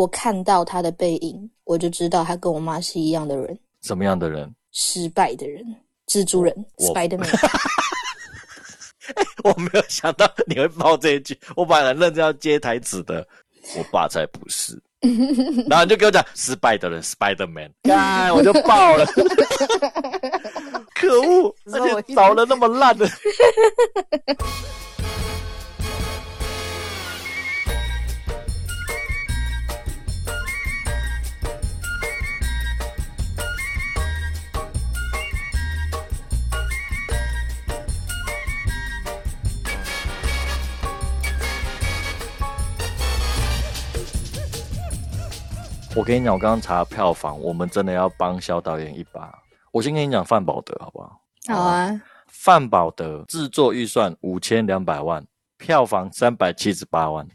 我看到他的背影，我就知道他跟我妈是一样的人，什么样的人？失败的人，蜘蛛人，Spiderman。我没有想到你会爆这一句，我本来很认真要接台词的，我爸才不是。然后你就给我讲失败的人，Spider Man，干我就爆了，可恶！而且找了那么烂的。我跟你讲，我刚刚查票房，我们真的要帮肖导演一把。我先跟你讲范宝德好不好？好啊，范宝德制作预算五千两百万，票房三百七十八万。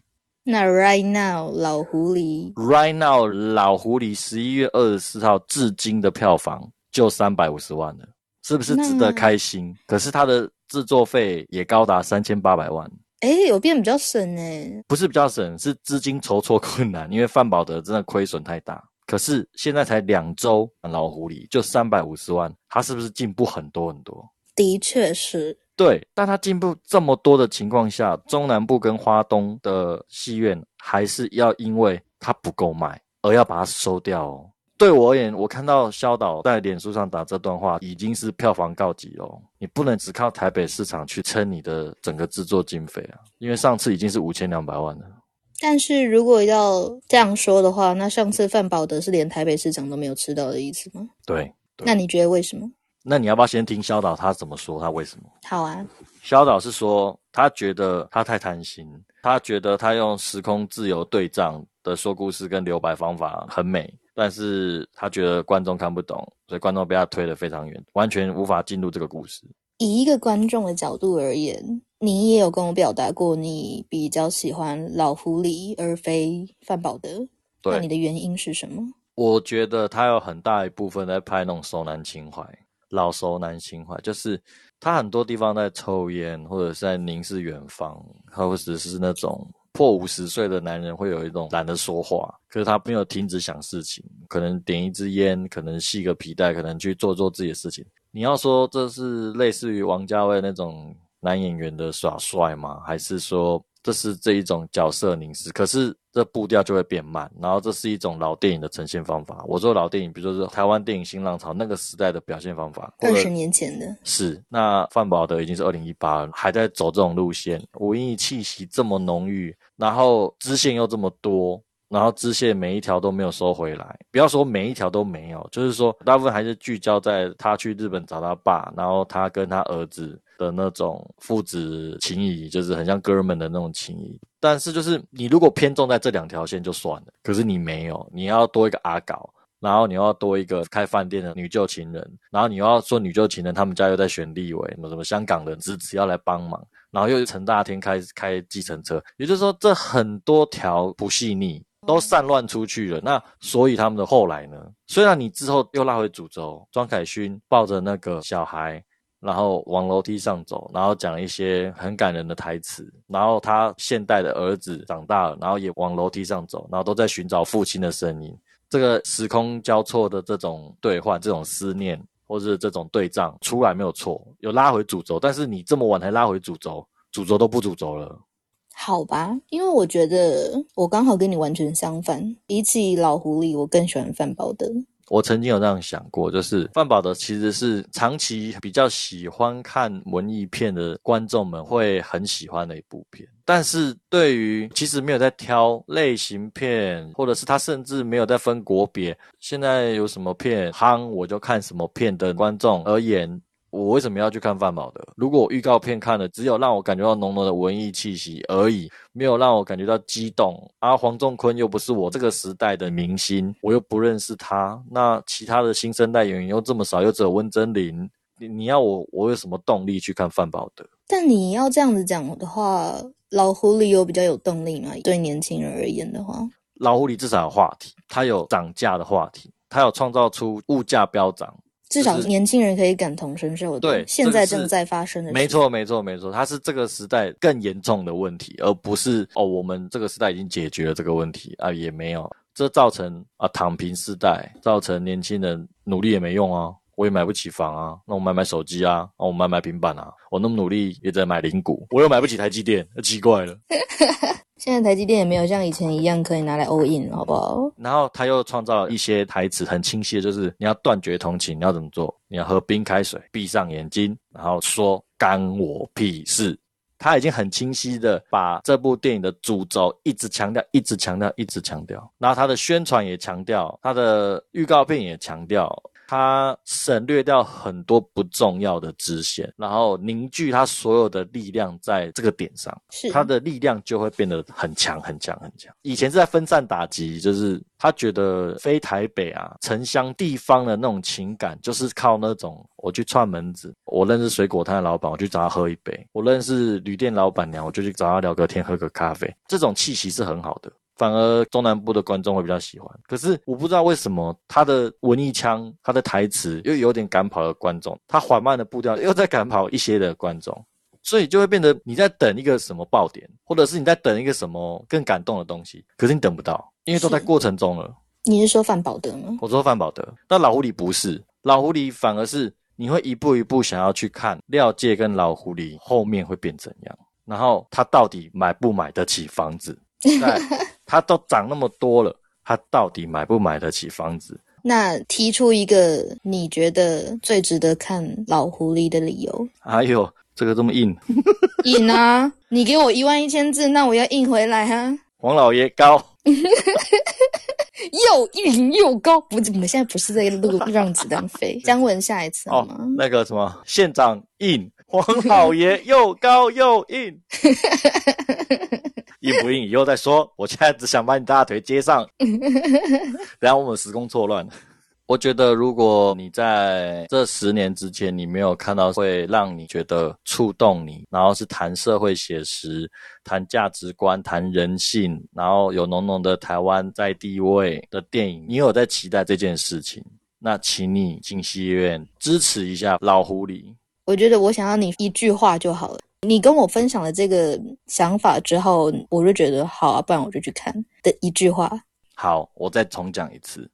那 right now 老狐狸 Right now，老狐狸十一月二十四号至今的票房就三百五十万了，是不是值得开心？可是它的制作费也高达三千八百万。哎，有变比较省哎，不是比较省，是资金筹措困难，因为范宝德真的亏损太大。可是现在才两周，老狐狸就三百五十万，他是不是进步很多很多？的确是。对，但他进步这么多的情况下，中南部跟花东的戏院还是要因为他不够卖而要把它收掉哦。对我而言，我看到肖导在脸书上打这段话，已经是票房告急哦。你不能只靠台北市场去撑你的整个制作经费啊，因为上次已经是五千两百万了。但是如果要这样说的话，那上次范宝德是连台北市长都没有吃到的意思吗？对，对那你觉得为什么？那你要不要先听肖导他怎么说？他为什么？好啊，肖导是说，他觉得他太贪心，他觉得他用时空自由对仗的说故事跟留白方法很美，但是他觉得观众看不懂，所以观众被他推得非常远，完全无法进入这个故事。以一个观众的角度而言，你也有跟我表达过，你比较喜欢老狐狸而非范宝德。那你，的原因是什么？我觉得他有很大一部分在拍那种熟男情怀，老熟男情怀，就是他很多地方在抽烟，或者是在凝视远方，或者是那种破五十岁的男人会有一种懒得说话，可是他没有停止想事情，可能点一支烟，可能系个皮带，可能去做做自己的事情。你要说这是类似于王家卫那种男演员的耍帅吗？还是说这是这一种角色凝视？可是这步调就会变慢，然后这是一种老电影的呈现方法。我说老电影，比如说是台湾电影新浪潮那个时代的表现方法，二十年前的，是，那范宝德已经是二零一八了，还在走这种路线，文艺气息这么浓郁，然后支线又这么多，然后支线每一条都没有收回来，不要说每一条都没有，就是说大部分还是聚焦在他去日本找他爸，然后他跟他儿子的那种父子情谊，就是很像哥们的那种情谊。但是就是你如果偏重在这两条线就算了，可是你没有，你要多一个阿搞。然后你要多一个开饭店的女旧情人，然后你又要说女旧情人，他们家又在选立委，什么什么香港人支持要来帮忙，然后又陈大天开开计程车，也就是说这很多条不细腻都散乱出去了。那所以他们的后来呢？虽然你之后又拉回主轴，庄凯勋抱着那个小孩。然后往楼梯上走，然后讲一些很感人的台词。然后他现代的儿子长大了，然后也往楼梯上走，然后都在寻找父亲的声音。这个时空交错的这种兑换、这种思念，或是这种对仗出来没有错，有拉回主轴。但是你这么晚才拉回主轴，主轴都不主轴了。好吧？因为我觉得我刚好跟你完全相反，比起老狐狸，我更喜欢范宝德。我曾经有这样想过，就是范宝德其实是长期比较喜欢看文艺片的观众们会很喜欢的一部片，但是对于其实没有在挑类型片，或者是他甚至没有在分国别，现在有什么片夯我就看什么片的观众而言。我为什么要去看范宝德？如果我预告片看了，只有让我感觉到浓浓的文艺气息而已，没有让我感觉到激动。而黄仲坤又不是我这个时代的明星，我又不认识他。那其他的新生代演员又这么少，又只有温真菱。你你要我，我有什么动力去看范宝德？但你要这样子讲的话，老狐狸有比较有动力吗？对年轻人而言的话，老狐狸至少有话题，它有涨价的话题，它有创造出物价飙涨。至少年轻人可以感同身受的。对现在正在发生的。没。错，没错，没错，它是这个时代更严重的问题，而不是哦，我们这个时代已经解决了这个问题啊，也没有。这造成啊躺平时代，造成年轻人努力也没用啊。我也买不起房啊，那我买买手机啊，那我买买平板啊。我那么努力也在买零股，我又买不起台积电，奇怪了。现在台积电也没有像以前一样可以拿来 all in，好不好？然后他又创造了一些台词，很清晰的，就是你要断绝同情，你要怎么做？你要喝冰开水，闭上眼睛，然后说干我屁事。他已经很清晰的把这部电影的主轴一直强调，一直强调，一直强调。然后他的宣传也强调，他的预告片也强调。他省略掉很多不重要的支线，然后凝聚他所有的力量在这个点上，是他的力量就会变得很强很强很强。以前是在分散打击，就是他觉得非台北啊城乡地方的那种情感，就是靠那种我去串门子，我认识水果摊的老板，我去找他喝一杯；我认识旅店老板娘，我就去找他聊个天，喝个咖啡。这种气息是很好的。反而中南部的观众会比较喜欢，可是我不知道为什么他的文艺腔、他的台词又有点赶跑了观众，他缓慢的步调又在赶跑一些的观众，所以就会变得你在等一个什么爆点，或者是你在等一个什么更感动的东西，可是你等不到，因为都在过程中了。你是说范宝德吗？我说范宝德，但老狐狸不是，老狐狸反而是你会一步一步想要去看廖介跟老狐狸后面会变怎样，然后他到底买不买得起房子？在他都涨那么多了，他到底买不买得起房子？那提出一个你觉得最值得看老狐狸的理由？哎呦，这个这么硬，硬啊！你给我一万一千字，那我要硬回来哈。黄老爷高，又硬又高，不，我们现在不是在录让子弹飞。姜文下一次哦？那个什么县长硬，黄老爷又高又硬。硬不硬以后再说，我现在只想把你大腿接上，然后我们时空错乱。我觉得如果你在这十年之前，你没有看到会让你觉得触动你，然后是谈社会写实、谈价值观、谈人性，然后有浓浓的台湾在地位的电影，你有在期待这件事情，那请你进戏院支持一下老狐狸。我觉得我想要你一句话就好了。你跟我分享了这个想法之后，我就觉得好啊，不然我就去看的一句话。好，我再重讲一次。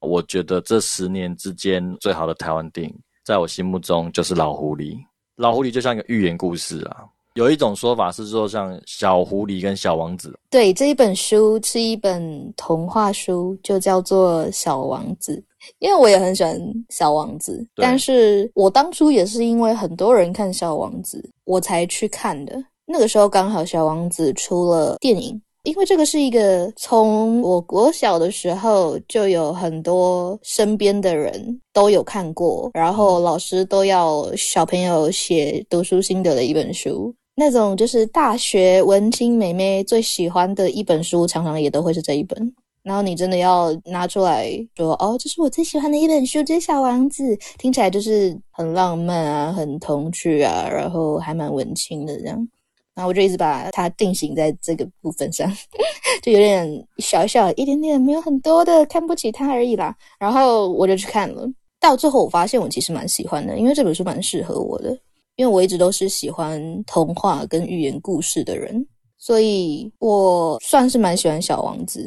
我觉得这十年之间最好的台湾电影，在我心目中就是《老狐狸》。《老狐狸》就像一个寓言故事啊。有一种说法是说，像小狐狸跟小王子。对，这一本书是一本童话书，就叫做《小王子》。因为我也很喜欢小王子，但是我当初也是因为很多人看小王子，我才去看的。那个时候刚好小王子出了电影，因为这个是一个从我国小的时候就有很多身边的人都有看过，然后老师都要小朋友写读书心得的一本书，那种就是大学文青美眉最喜欢的一本书，常常也都会是这一本。然后你真的要拿出来说哦，这是我最喜欢的一本书，这《小王子》，听起来就是很浪漫啊，很童趣啊，然后还蛮文青的这样。然后我就一直把它定型在这个部分上，就有点小小一点点，没有很多的看不起他而已啦。然后我就去看了，到最后我发现我其实蛮喜欢的，因为这本书蛮适合我的，因为我一直都是喜欢童话跟寓言故事的人，所以我算是蛮喜欢《小王子》。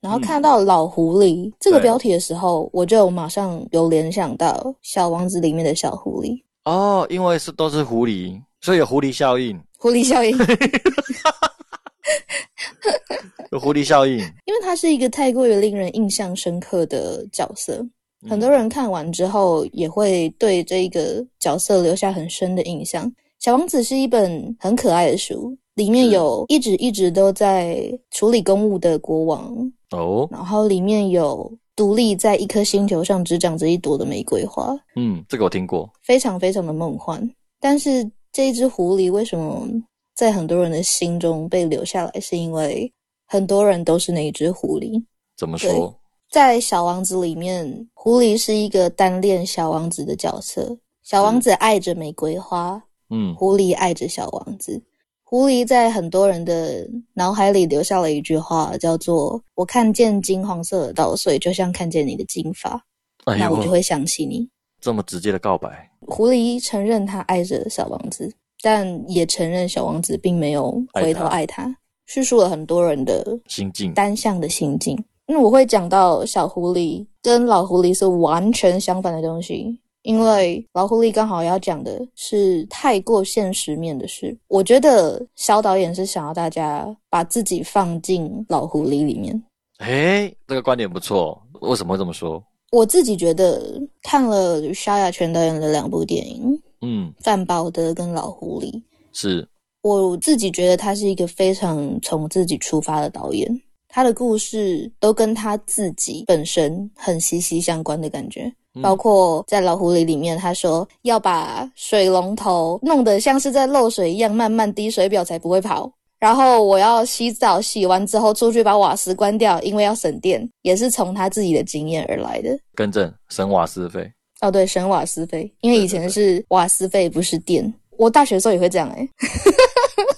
然后看到老狐狸这个标题的时候，我就马上有联想到《小王子》里面的小狐狸。哦，因为是都是狐狸，所以有狐狸效应。狐狸效应，有狐狸效应，因为他是一个太过于令人印象深刻的角色，很多人看完之后也会对这个角色留下很深的印象。《小王子》是一本很可爱的书，里面有一直一直都在处理公务的国王。哦，然后里面有独立在一颗星球上只长着一朵的玫瑰花。嗯，这个我听过，非常非常的梦幻。但是这一只狐狸为什么在很多人的心中被留下来？是因为很多人都是那一只狐狸。怎么说？在小王子里面，狐狸是一个单恋小王子的角色。小王子爱着玫瑰花，嗯，狐狸爱着小王子。狐狸在很多人的脑海里留下了一句话，叫做“我看见金黄色的稻穗，就像看见你的金发”，那我就会想起你。这么直接的告白。狐狸承认他爱着小王子，但也承认小王子并没有回头爱他，叙述了很多人的心境，单向的心境。那我会讲到小狐狸跟老狐狸是完全相反的东西，因为老狐狸刚好要讲的是太过现实面的事。我觉得肖导演是想要大家把自己放进老狐狸里面。哎，这个观点不错。为什么会这么说？我自己觉得看了沙亚全导演的两部电影，嗯，范宝德跟老狐狸，是我自己觉得他是一个非常从自己出发的导演，他的故事都跟他自己本身很息息相关的感觉。包括在老狐狸里面，他说要把水龙头弄得像是在漏水一样，慢慢滴水表才不会跑。然后我要洗澡，洗完之后出去把瓦斯关掉，因为要省电，也是从他自己的经验而来的。更正，省瓦斯费。哦，对，省瓦斯费，因为以前是瓦斯费，不是电。我大学的时候也会这样哎，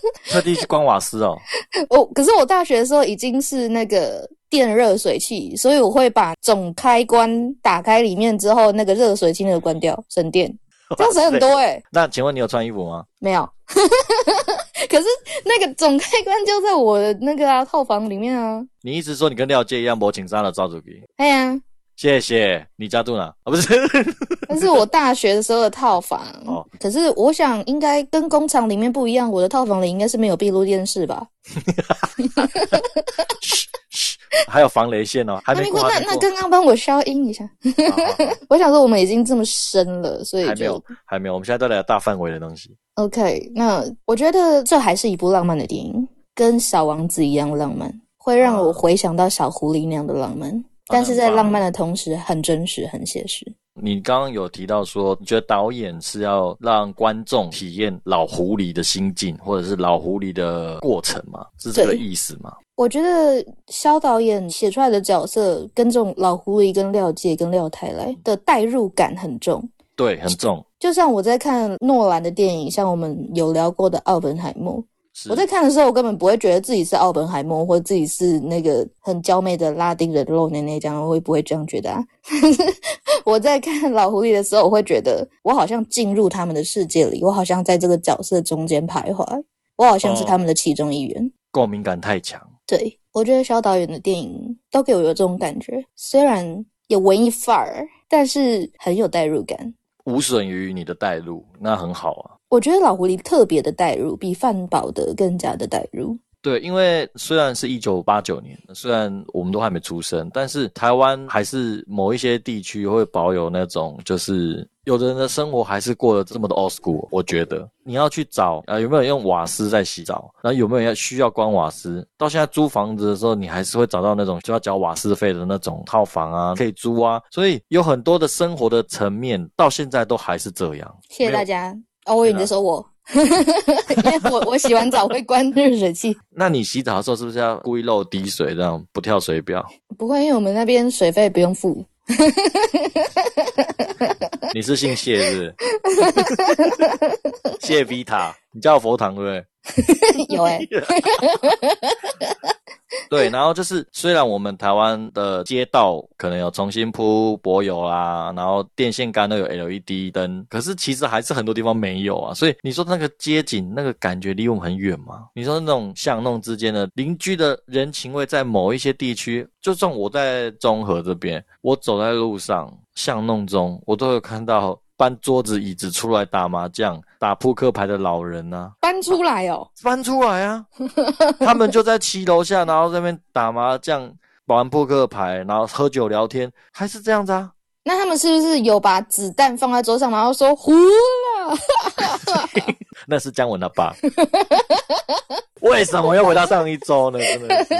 特地去关瓦斯哦。我可是我大学的时候已经是那个电热水器，所以我会把总开关打开里面之后，那个热水器那个关掉，省电，这样省很多哎。那请问你有穿衣服吗？没有。可是那个总开关就在我的那个啊套房里面啊。你一直说你跟廖杰一样，薄情杀的赵主席。哎呀。谢谢你家住哪啊？不是，那是我大学的时候的套房。哦，可是我想应该跟工厂里面不一样，我的套房里应该是没有闭路电视吧？还有防雷线哦，还没过。那那刚刚帮我消音一下。我想说我们已经这么深了，所以还没有，还没有。我们现在都聊大范围的东西。OK，那我觉得这还是一部浪漫的电影，跟小王子一样浪漫，会让我回想到小狐狸那样的浪漫。但是在浪漫的同时，很真实，很写实。你刚刚有提到说，你觉得导演是要让观众体验老狐狸的心境，或者是老狐狸的过程吗？是这个意思吗？我觉得肖导演写出来的角色，跟这种老狐狸、跟廖介、跟廖太来的代入感很重。对，很重。就像我在看诺兰的电影，像我们有聊过的《奥本海默》。我在看的时候，我根本不会觉得自己是奥本海默，或者自己是那个很娇媚的拉丁人露奶奶这样，我也不会这样觉得啊。我在看老狐狸的时候，我会觉得我好像进入他们的世界里，我好像在这个角色中间徘徊，我好像是他们的其中一员。共鸣感太强。对，我觉得肖导演的电影都给我有这种感觉，虽然有文艺范儿，但是很有代入感，无损于你的代入，那很好啊。我觉得老狐狸特别的代入，比范宝德更加的代入。对，因为虽然是一九八九年，虽然我们都还没出生，但是台湾还是某一些地区会保有那种，就是有的人的生活还是过得这么的 old school。我觉得你要去找啊，有没有用瓦斯在洗澡？然后有没有要需要关瓦斯？到现在租房子的时候，你还是会找到那种就要交瓦斯费的那种套房啊，可以租啊。所以有很多的生活的层面，到现在都还是这样。谢谢大家。哦，我以为你在说我，因为我我洗完澡会关热水器。那你洗澡的时候是不是要故意漏滴水，这样不跳水表？不会，因为我们那边水费不用付。你是姓谢是？谢 Vita，你叫佛堂对不对？有哎。对，然后就是虽然我们台湾的街道可能有重新铺柏油啦，然后电线杆都有 LED 灯，可是其实还是很多地方没有啊。所以你说那个街景那个感觉离我们很远吗？你说那种巷弄之间的邻居的人情味，在某一些地区，就算我在中和这边，我走在路上巷弄中，我都有看到。搬桌子椅子出来打麻将、打扑克牌的老人呢？搬出来哦，搬出来啊！他们就在七楼下，然后那边打麻将、玩扑克牌，然后喝酒聊天，还是这样子啊？那他们是不是有把子弹放在桌上，然后说胡了？那是姜文的爸。为什么要回到上一周呢？真的是，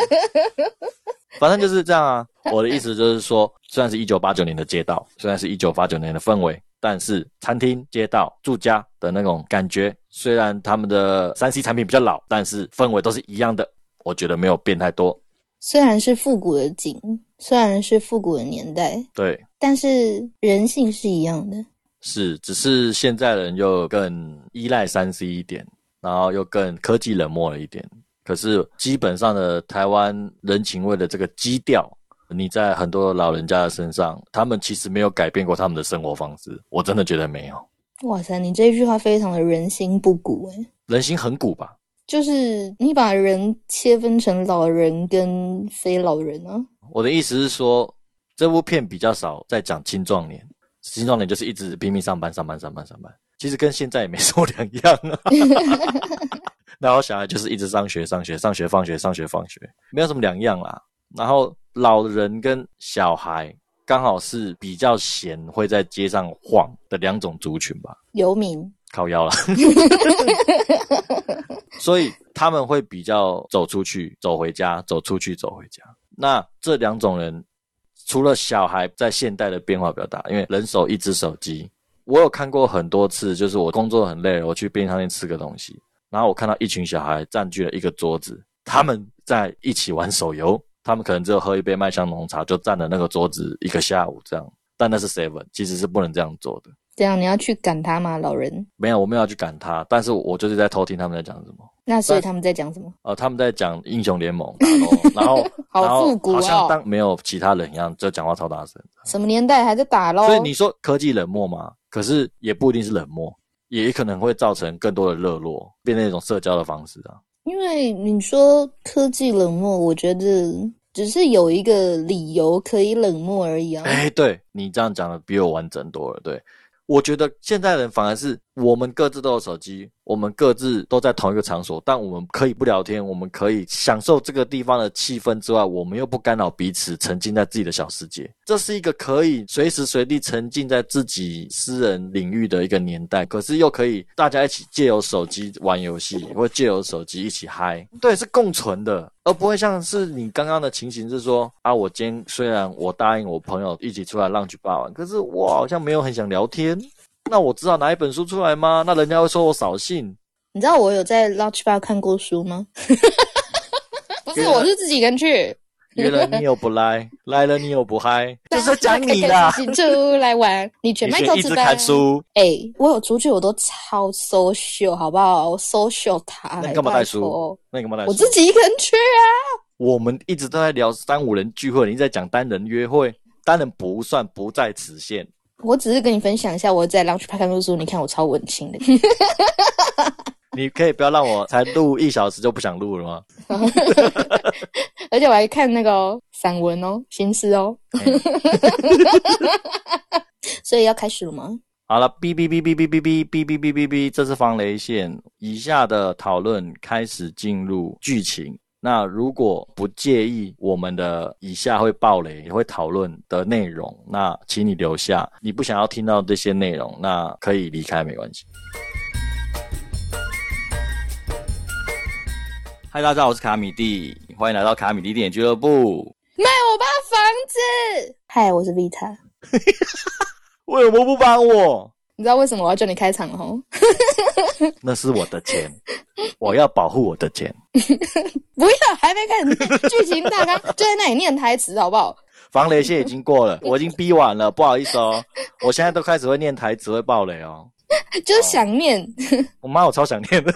反正就是这样啊。我的意思就是说，虽然是一九八九年的街道，虽然是一九八九年的氛围。但是餐厅、街道、住家的那种感觉，虽然他们的三 C 产品比较老，但是氛围都是一样的。我觉得没有变太多。虽然是复古的景，虽然是复古的年代，对，但是人性是一样的。是，只是现在人又更依赖三 C 一点，然后又更科技冷漠了一点。可是基本上的台湾人情味的这个基调。你在很多老人家的身上，他们其实没有改变过他们的生活方式。我真的觉得没有。哇塞，你这一句话非常的人心不古哎。人心很古吧？就是你把人切分成老人跟非老人啊。我的意思是说，这部片比较少在讲青壮年，青壮年就是一直拼命上班、上班、上班、上班，其实跟现在也没什么两样啊。然后小孩就是一直上学、上学、上学、放学、上学、放学，没有什么两样啦。然后老人跟小孩刚好是比较闲，会在街上晃的两种族群吧。游民靠腰了，所以他们会比较走出去、走回家、走出去、走回家。那这两种人，除了小孩在现代的变化比较大，因为人手一只手机。我有看过很多次，就是我工作很累，我去便利商店吃个东西，然后我看到一群小孩占据了一个桌子，他们在一起玩手游，他们可能只有喝一杯麦香浓茶就占了那个桌子一个下午这样。但那是 seven，其实是不能这样做的。这样你要去赶他吗？老人没有，我没有要去赶他，但是我就是在偷听他们在讲什么。那所以他们在讲什么？呃，他们在讲英雄联盟，然后 好复古哦好像当没有其他人一样，就讲话超大声。什么年代还在打喽？所以你说科技冷漠吗？可是也不一定是冷漠，也可能会造成更多的热络，变成一种社交的方式啊。因为你说科技冷漠，我觉得只是有一个理由可以冷漠而已啊。哎，对你这样讲的比我完整多了，对。我觉得现在人反而是我们各自都有手机，我们各自都在同一个场所，但我们可以不聊天，我们可以享受这个地方的气氛之外，我们又不干扰彼此，沉浸在自己的小世界。这是一个可以随时随地沉浸在自己私人领域的一个年代，可是又可以大家一起借由手机玩游戏，或借由手机一起嗨，对，是共存的，而不会像是你刚刚的情形是说啊，我今天虽然我答应我朋友一起出来浪去霸玩，可是我好像没有很想聊天。那我知道拿一本书出来吗？那人家会说我扫兴。你知道我有在 Lunch Bar 看过书吗？不 是，我是自己一个人去。约了你又不来，来了你又不嗨，就是讲你啦。一起出来玩，你全麦一直看书。哎，我有出去，我都超 social，好不好？social 他。那你干嘛带书？那你干嘛带书？我自己一个人去啊。我们一直都在聊三五人聚会，你在讲单人约会，单人不算，不在此限。我只是跟你分享一下我在 Lunch Park 看书，你看我超文青的。你可以不要让我才录一小时就不想录了吗？而且我还看那个散文哦，新诗哦。所以要开始了吗？好了，哔哔哔哔哔哔哔哔哔哔哔哔，这是防雷线。以下的讨论开始进入剧情。那如果不介意我们的以下会爆雷也会讨论的内容，那请你留下。你不想要听到这些内容，那可以离开，没关系。嗨，大家好，我是卡米蒂，欢迎来到卡米蒂电影俱乐部。卖我爸房子！嗨，我是 Vita。为什么不帮我？你知道为什么我要叫你开场了吼？那是我的钱，我要保护我的钱。不要，还没开始剧情大纲，就在那里念台词，好不好？防雷线已经过了，我已经逼完了，不好意思哦。我现在都开始会念台词，会爆雷哦。就是想念。我妈，我超想念的。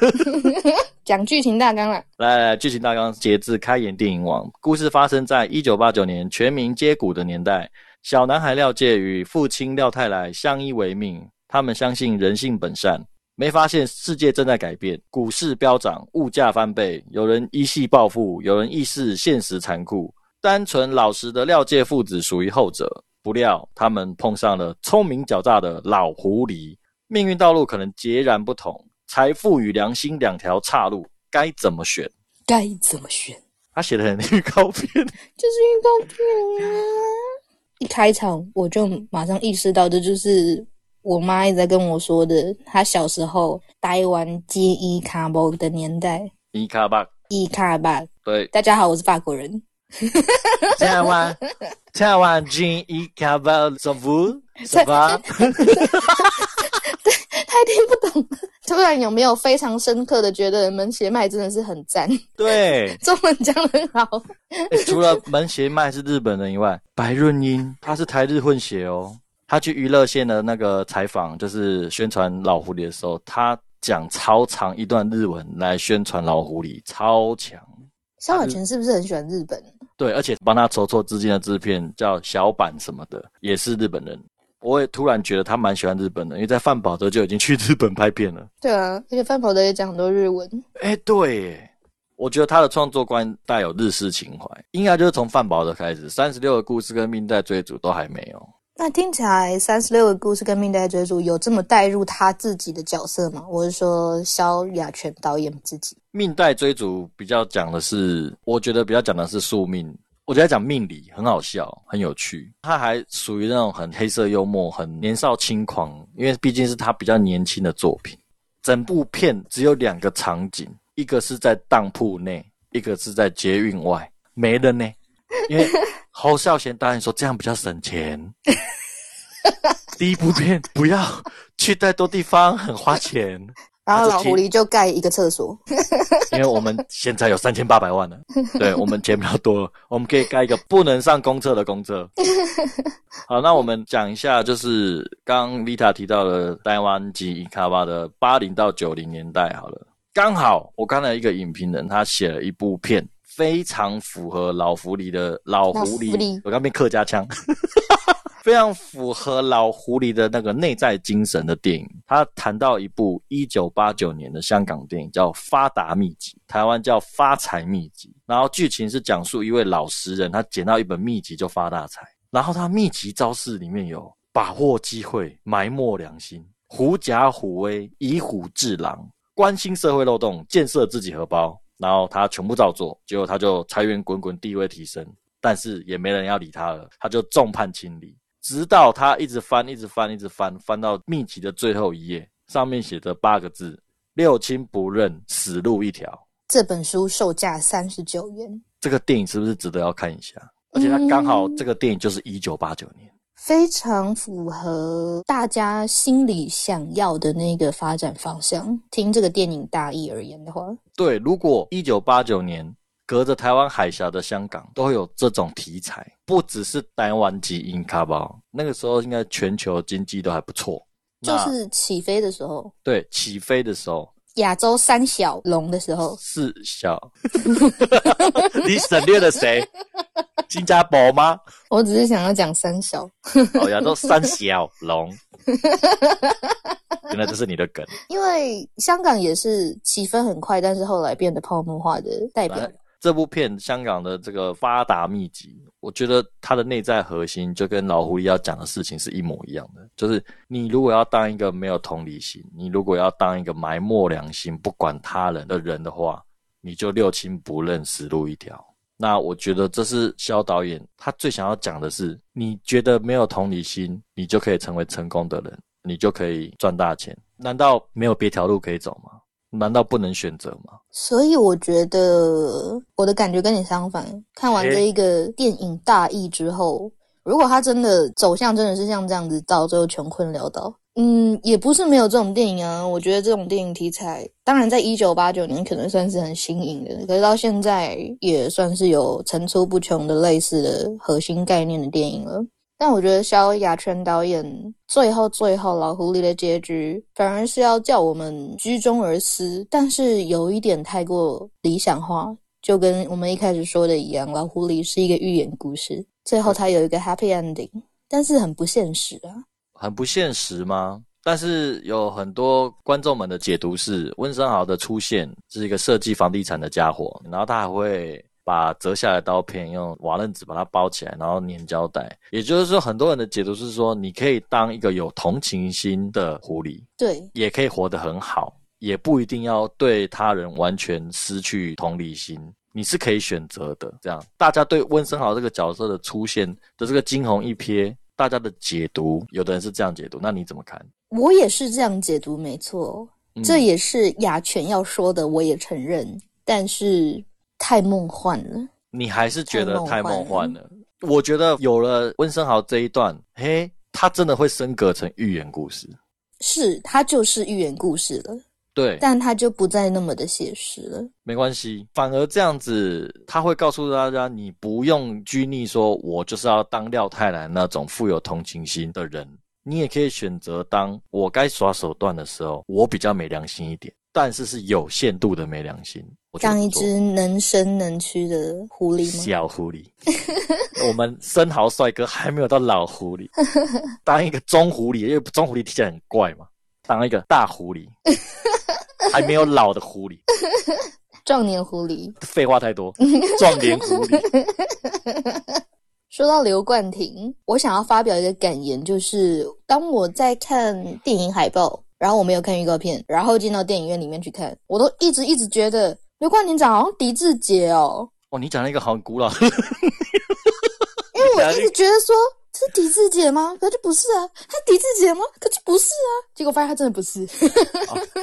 讲剧情大纲了。来来，剧情大纲截至开演电影网，故事发生在一九八九年全民皆股的年代。小男孩廖介与父亲廖太来相依为命，他们相信人性本善，没发现世界正在改变，股市飙涨，物价翻倍，有人一系暴富，有人意识现实残酷。单纯老实的廖介父子属于后者，不料他们碰上了聪明狡诈的老狐狸，命运道路可能截然不同，财富与良心两条岔路，该怎么选？该怎么选？他写的很预告片，就是预告片啊。一开场我就马上意识到，这就是我妈一直在跟我说的。她小时候台湾接伊卡包的年代，伊卡巴，伊卡巴。对，大家好，我是法国人。台湾，台湾接伊卡巴什么？什么？对，他听不懂。突然有没有非常深刻的觉得门邪麦真的是很赞？对，中文讲的很好。除了门邪麦是日本人以外，白润英他是台日混血哦。他去娱乐线的那个采访，就是宣传老狐狸的时候，他讲超长一段日文来宣传老狐狸，超强。萧亚全是不是很喜欢日本？对，而且帮他筹措资金的制片叫小板什么的，也是日本人。我也突然觉得他蛮喜欢日本的，因为在范宝德就已经去日本拍片了。对啊，而且范宝德也讲很多日文。哎，对，我觉得他的创作观带有日式情怀，应该就是从范宝德开始，三十六个故事跟命带追逐都还没有。那听起来三十六个故事跟命带追逐有这么带入他自己的角色吗？我是说萧亚全导演自己。命带追逐比较讲的是，我觉得比较讲的是宿命。我觉得讲命理很好笑，很有趣。他还属于那种很黑色幽默、很年少轻狂，因为毕竟是他比较年轻的作品。整部片只有两个场景，一个是在当铺内，一个是在捷运外，没人呢，因为。侯孝贤导演说这样比较省钱。第一部片不要去太多地方，很花钱。然后老狐狸就盖一个厕所，因为我们现在有三千八百万了，对我们钱比较多，我们可以盖一个不能上公厕的公厕。好，那我们讲一下，就是刚丽塔提到的台湾及伊卡巴的八零到九零年代。好了，刚好我看了一个影评人，他写了一部片。非常符合老狐狸的老狐狸，我刚变客家腔，非常符合老狐狸的那个内在精神的电影。他谈到一部一九八九年的香港电影，叫《发达秘籍》，台湾叫《发财秘籍》。然后剧情是讲述一位老实人，他捡到一本秘籍就发大财。然后他秘籍招式里面有把握机会、埋没良心、狐假虎威、以虎制狼、关心社会漏洞、建设自己荷包。然后他全部照做，结果他就财源滚滚，地位提升，但是也没人要理他了，他就众叛亲离。直到他一直翻，一直翻，一直翻，翻到秘籍的最后一页，上面写着八个字：“六亲不认，死路一条。”这本书售价三十九元。这个电影是不是值得要看一下？而且它刚好这个电影就是一九八九年。非常符合大家心里想要的那个发展方向。听这个电影大意而言的话，对，如果一九八九年隔着台湾海峡的香港都有这种题材，不只是台湾及英卡包，那个时候应该全球经济都还不错，就是起飞的时候。对，起飞的时候，亚洲三小龙的时候，四小，你省略了谁？新加坡吗？我只是想要讲三小，哦，亚洲三小龙，原来这是你的梗。因为香港也是起分很快，但是后来变得泡沫化的代表。这部片香港的这个发达秘籍，我觉得他的内在核心就跟老狐狸要讲的事情是一模一样的，就是你如果要当一个没有同理心，你如果要当一个埋没良心、不管他人的人的话，你就六亲不认，死路一条。那我觉得这是肖导演他最想要讲的是，你觉得没有同理心，你就可以成为成功的人，你就可以赚大钱？难道没有别条路可以走吗？难道不能选择吗？所以我觉得我的感觉跟你相反。看完这一个电影大意之后，如果他真的走向真的是像这样子，到最后穷困潦倒。嗯，也不是没有这种电影啊。我觉得这种电影题材，当然在一九八九年可能算是很新颖的，可是到现在也算是有层出不穷的类似的核心概念的电影了。但我觉得萧亚全导演最后最后老狐狸的结局，反而是要叫我们居中而思，但是有一点太过理想化，就跟我们一开始说的一样，老狐狸是一个寓言故事，最后它有一个 happy ending，但是很不现实啊。很不现实吗？但是有很多观众们的解读是，温升豪的出现是一个设计房地产的家伙，然后他还会把折下来刀片用瓦楞纸把它包起来，然后粘胶带。也就是说，很多人的解读是说，你可以当一个有同情心的狐狸，对，也可以活得很好，也不一定要对他人完全失去同理心，你是可以选择的。这样，大家对温升豪这个角色的出现的这个惊鸿一瞥。大家的解读，有的人是这样解读，那你怎么看？我也是这样解读，没错，这也是雅泉要说的，我也承认，但是太梦幻了。你还是觉得太梦幻了？我觉得有了温升豪这一段，嘿，他真的会升格成寓言故事，是他就是寓言故事了。对，但他就不再那么的写实了。没关系，反而这样子，他会告诉大家，你不用拘泥，说我就是要当廖太郎那种富有同情心的人，你也可以选择当我该耍手段的时候，我比较没良心一点，但是是有限度的没良心。当一只能伸能屈的狐狸吗？小狐狸，我们生蚝帅哥还没有到老狐狸，当一个中狐狸，因为中狐狸听起来很怪嘛，当一个大狐狸。还没有老的狐狸，壮年狐狸。废话太多，壮年狐狸。说到刘冠廷，我想要发表一个感言，就是当我在看电影海报，然后我没有看预告片，然后进到电影院里面去看，我都一直一直觉得刘冠廷长好像狄志杰哦。哦，你讲了一个好古老，因为我一直觉得说是狄志杰吗？可就不是啊，他狄志杰吗？可就不是啊。结果发现他真的不是。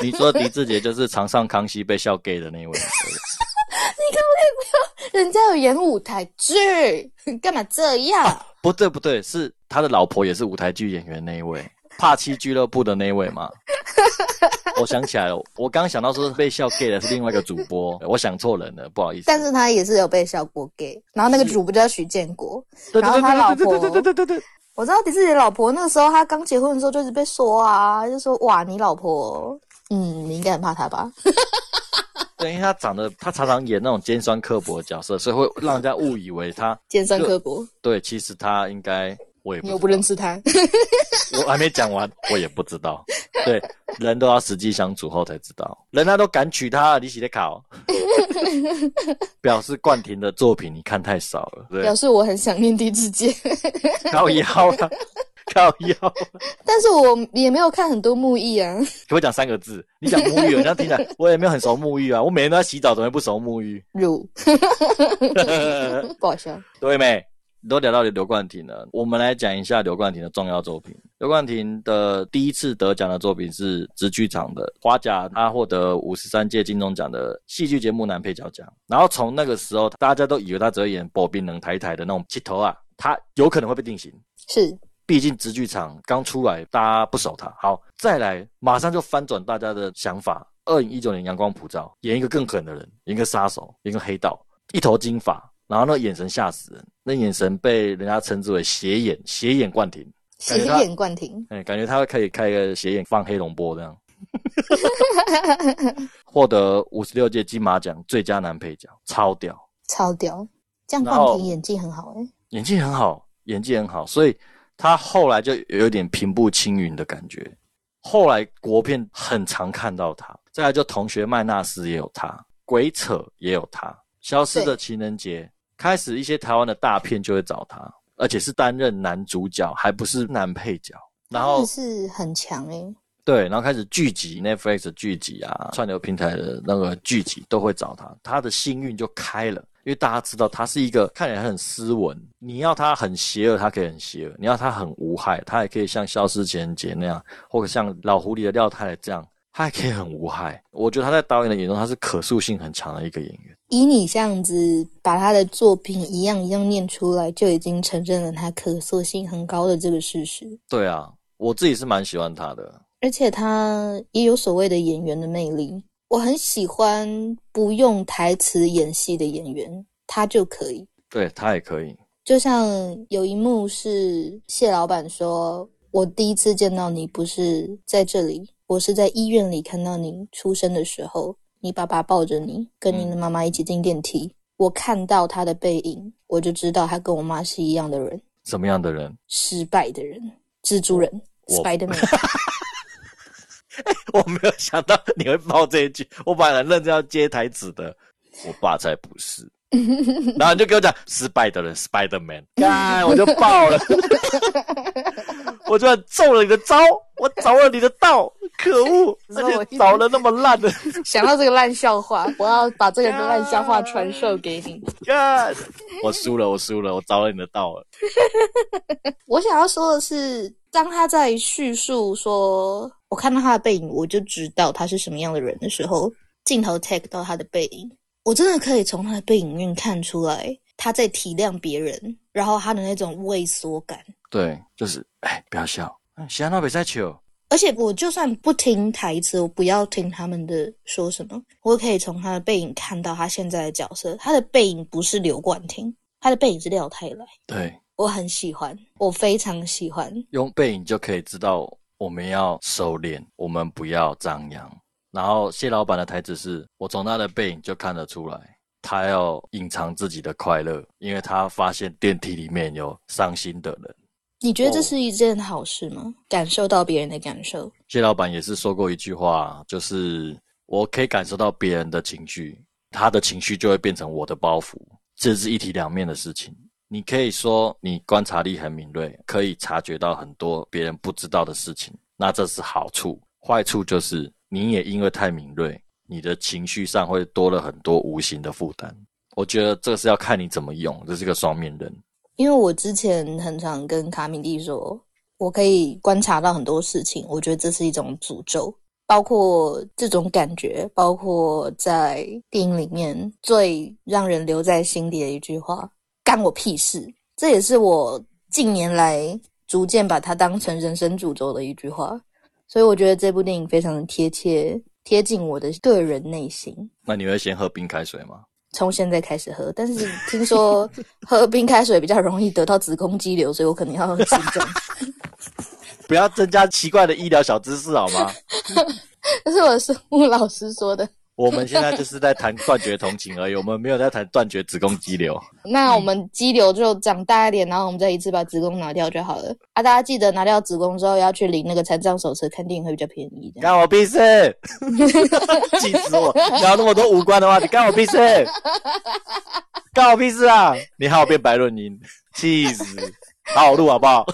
你说狄志杰就是常上康熙被笑 gay 的那一位。你可不可以不要？人家有演舞台剧，干嘛这样？不对不对，是他的老婆也是舞台剧演员那一位，帕七俱乐部的那一位吗？我想起来了，我刚想到说被笑 gay 的是另外一个主播，我想错人了，不好意思。但是他也是有被笑过 gay，然后那个主播叫徐建国，然后他老婆，对对对对对，我知道迪士尼老婆那个时候他刚结婚的时候就一直被说啊，就说哇你老婆，嗯你应该很怕他吧。对，因为他长得，他常常演那种尖酸刻薄的角色，所以会让人家误以为他尖酸刻薄。对，其实他应该，我也你又不认识他，我还没讲完，我也不知道。对，人都要实际相处后才知道，人家都敢娶她，你写的考，表示冠廷的作品你看太少了，对，表示我很想念第四届，高一号啊。靠腰，但是我也没有看很多沐浴啊。可我讲三个字，你讲沐浴，人家听来我也没有很熟沐浴啊。我每天都在洗澡，怎么会不熟沐浴？乳，不好笑。对没？都聊到刘冠廷了，我们来讲一下刘冠廷的重要作品。刘冠廷的第一次得奖的作品是直剧场的花甲，他获得五十三届金钟奖的戏剧节目男配角奖。然后从那个时候，大家都以为他只会演薄冰冷抬抬的那种气头啊，他有可能会被定型。是。毕竟直剧场刚出来，大家不熟他。好，再来，马上就翻转大家的想法。二零一九年阳光普照，演一个更狠的人，演一个杀手，一个黑道，一头金发，然后那眼神吓死人，那眼神被人家称之为斜眼，斜眼冠廷，斜眼冠廷，哎，感觉他可以开一个斜眼放黑龙波这样。获得五十六届金马奖最佳男配角，超屌，超屌。这样冠廷演技很好哎，演技很好，演技很好，所以。他后来就有点平步青云的感觉，后来国片很常看到他，再来就同学麦纳斯也有他，鬼扯也有他，消失的情人节开始一些台湾的大片就会找他，而且是担任男主角，还不是男配角，然后是很强诶。对，然后开始剧集 Netflix 剧集啊，串流平台的那个剧集都会找他，他的幸运就开了。因为大家知道他是一个看起来很斯文，你要他很邪恶，他可以很邪恶；你要他很无害，他也可以像《消失情人节》那样，或者像《老狐狸的廖太太》这样，他还可以很无害。我觉得他在导演的眼中，他是可塑性很强的一个演员。以你这样子把他的作品一样一样念出来，就已经承认了他可塑性很高的这个事实。对啊，我自己是蛮喜欢他的，而且他也有所谓的演员的魅力。我很喜欢不用台词演戏的演员，他就可以。对他也可以。就像有一幕是谢老板说：“我第一次见到你不是在这里，我是在医院里看到你出生的时候，你爸爸抱着你，跟你的妈妈一起进电梯。我看到他的背影，我就知道他跟我妈是一样的人。什么样的人？失败的人，蜘蛛人，Spiderman。”我没有想到你会爆这一句，我本来认真要接台词的，我爸才不是。然后你就给我讲失败的人，Spider Man，干我就爆了，我就中了你的招，我着了你的道，可恶！而且找了那么烂的，想到这个烂笑话，我要把这个烂笑话传授给你。干，我输了，我输了，我着了你的道了。我想要说的是，当他在叙述说。我看到他的背影，我就知道他是什么样的人的时候，镜头 take 到他的背影，我真的可以从他的背影面看出来他在体谅别人，然后他的那种畏缩感。对，就是哎，不要笑，喜欢那比赛球。而且我就算不听台词，我不要听他们的说什么，我可以从他的背影看到他现在的角色。他的背影不是刘冠廷，他的背影是廖泰来。对，我很喜欢，我非常喜欢。用背影就可以知道。我们要收敛，我们不要张扬。然后谢老板的台词是：我从他的背影就看得出来，他要隐藏自己的快乐，因为他发现电梯里面有伤心的人。你觉得这是一件好事吗？感受到别人的感受。谢老板也是说过一句话，就是我可以感受到别人的情绪，他的情绪就会变成我的包袱，这是一体两面的事情。你可以说你观察力很敏锐，可以察觉到很多别人不知道的事情，那这是好处。坏处就是你也因为太敏锐，你的情绪上会多了很多无形的负担。我觉得这是要看你怎么用，这是个双面人。因为我之前很常跟卡米蒂说，我可以观察到很多事情，我觉得这是一种诅咒。包括这种感觉，包括在电影里面最让人留在心底的一句话：“干我屁事。”这也是我近年来逐渐把它当成人生诅咒的一句话。所以我觉得这部电影非常的贴切，贴近我的个人内心。那你会先喝冰开水吗？从现在开始喝，但是听说喝冰开水比较容易得到子宫肌瘤，所以我可能要慎重。不要增加奇怪的医疗小知识好吗？这是我生物老师说的。我们现在就是在谈断绝同情而已，我们没有在谈断绝子宫肌瘤。那我们肌瘤就长大一点，然后我们再一次把子宫拿掉就好了。啊，大家记得拿掉子宫之后要去领那个残障手册，看电影会比较便宜。干我屁事！气死我！聊那么多无关的话你，干我屁事！干我屁事啊！你害我变白润音，气死！好好录好不好？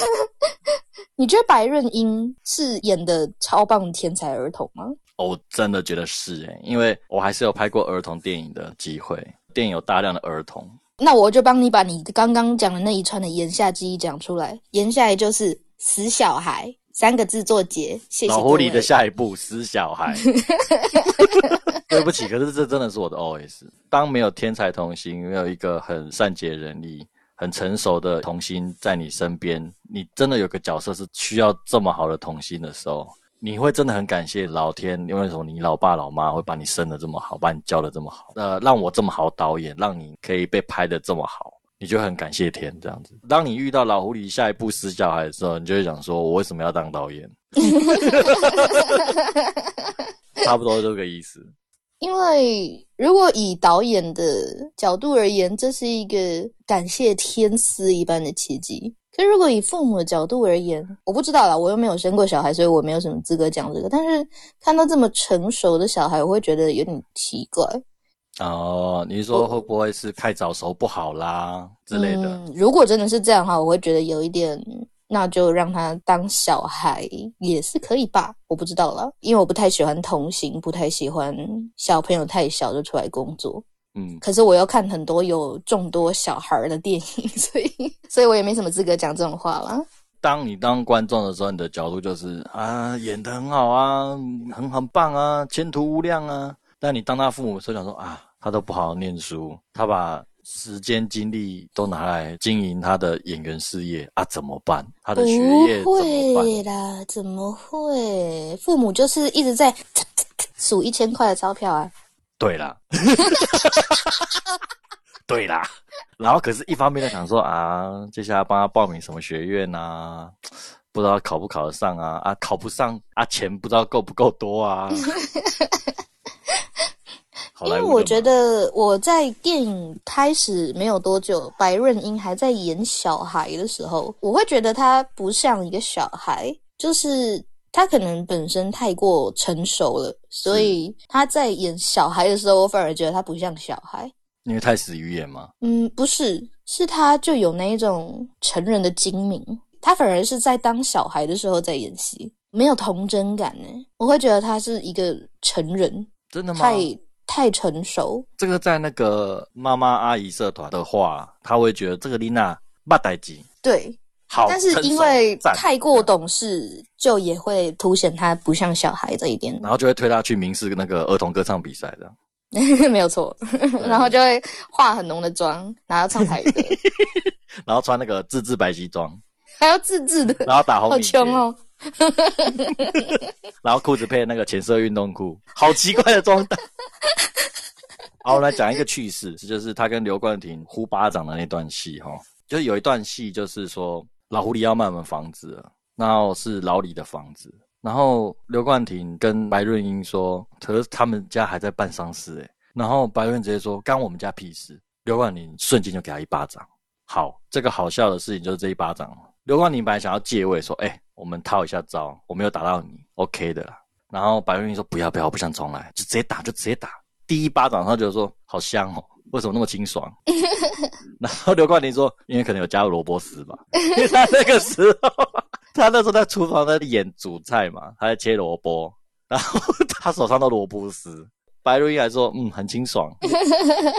你觉得白润英是演的超棒天才儿童吗？我真的觉得是诶，因为我还是有拍过儿童电影的机会，电影有大量的儿童。那我就帮你把你刚刚讲的那一串的言下之意讲出来。言下来就是死小孩三个字作结。谢谢。老狐狸的下一步死小孩。对不起，可是这真的是我的 OS。当没有天才童星，没有一个很善解人意。很成熟的童星在你身边，你真的有个角色是需要这么好的童星的时候，你会真的很感谢老天，因为什么？你老爸老妈会把你生的这么好，把你教的这么好，呃，让我这么好导演，让你可以被拍的这么好，你就很感谢天这样子。当你遇到老狐狸下一步死小孩的时候，你就会想说，我为什么要当导演？差不多这个意思。因为如果以导演的角度而言，这是一个感谢天赐一般的奇迹。可如果以父母的角度而言，我不知道啦，我又没有生过小孩，所以我没有什么资格讲这个。但是看到这么成熟的小孩，我会觉得有点奇怪。哦，你说会不会是太早熟不好啦之类的？如果真的是这样的话，我会觉得有一点。那就让他当小孩也是可以吧，我不知道了，因为我不太喜欢同行，不太喜欢小朋友太小就出来工作。嗯，可是我又看很多有众多小孩的电影，所以所以我也没什么资格讲这种话了。当你当观众的时候，你的角度就是啊，演的很好啊，很很棒啊，前途无量啊。但你当他父母的时候，想说啊，他都不好好念书，他把。时间精力都拿来经营他的演员事业啊？怎么办？他的学业不会啦，怎么会？父母就是一直在 数一千块的钞票啊。对啦，对啦。然后可是，一方面在想说啊，接下来帮他报名什么学院啊？不知道考不考得上啊？啊，考不上啊，钱不知道够不够多啊？因为我觉得我在电影开始没有多久，白润英还在演小孩的时候，我会觉得他不像一个小孩，就是他可能本身太过成熟了，所以他在演小孩的时候，我反而觉得他不像小孩。因为太死鱼眼吗？嗯，不是，是他就有那一种成人的精明，他反而是在当小孩的时候在演戏，没有童真感呢。我会觉得他是一个成人，真的吗？太。太成熟，这个在那个妈妈阿姨社团的话，他会觉得这个丽娜不待机。对，好，但是因为太过懂事，就也会凸显他不像小孩这一点，然后就会推他去明视那个儿童歌唱比赛的，没有错，然后就会化很浓的妆，然后唱台歌，然后穿那个自制白西装，还要自制的，然后打红好穷哦。然后裤子配那个浅色运动裤，好奇怪的装扮。好，我来讲一个趣事，这就是他跟刘冠廷呼巴掌的那段戏哈。就是有一段戏，就是说老狐狸要卖我们房子，然后是老李的房子，然后刘冠廷跟白润英说，可是他们家还在办丧事诶。然后白润直接说，干我们家屁事。刘冠廷瞬间就给他一巴掌。好，这个好笑的事情就是这一巴掌。刘冠廷本来想要借位说，哎。我们套一下招，我没有打到你，OK 的。然后白润英说不要不要，我不想重来，就直接打就直接打，第一巴掌，他就说好香哦，为什么那么清爽？然后刘冠霖说，因为可能有加入萝卜丝吧，因为他那个时候，他那时候在厨房在演煮菜嘛，他在切萝卜，然后他手上的萝卜丝。白瑞英还说，嗯，很清爽。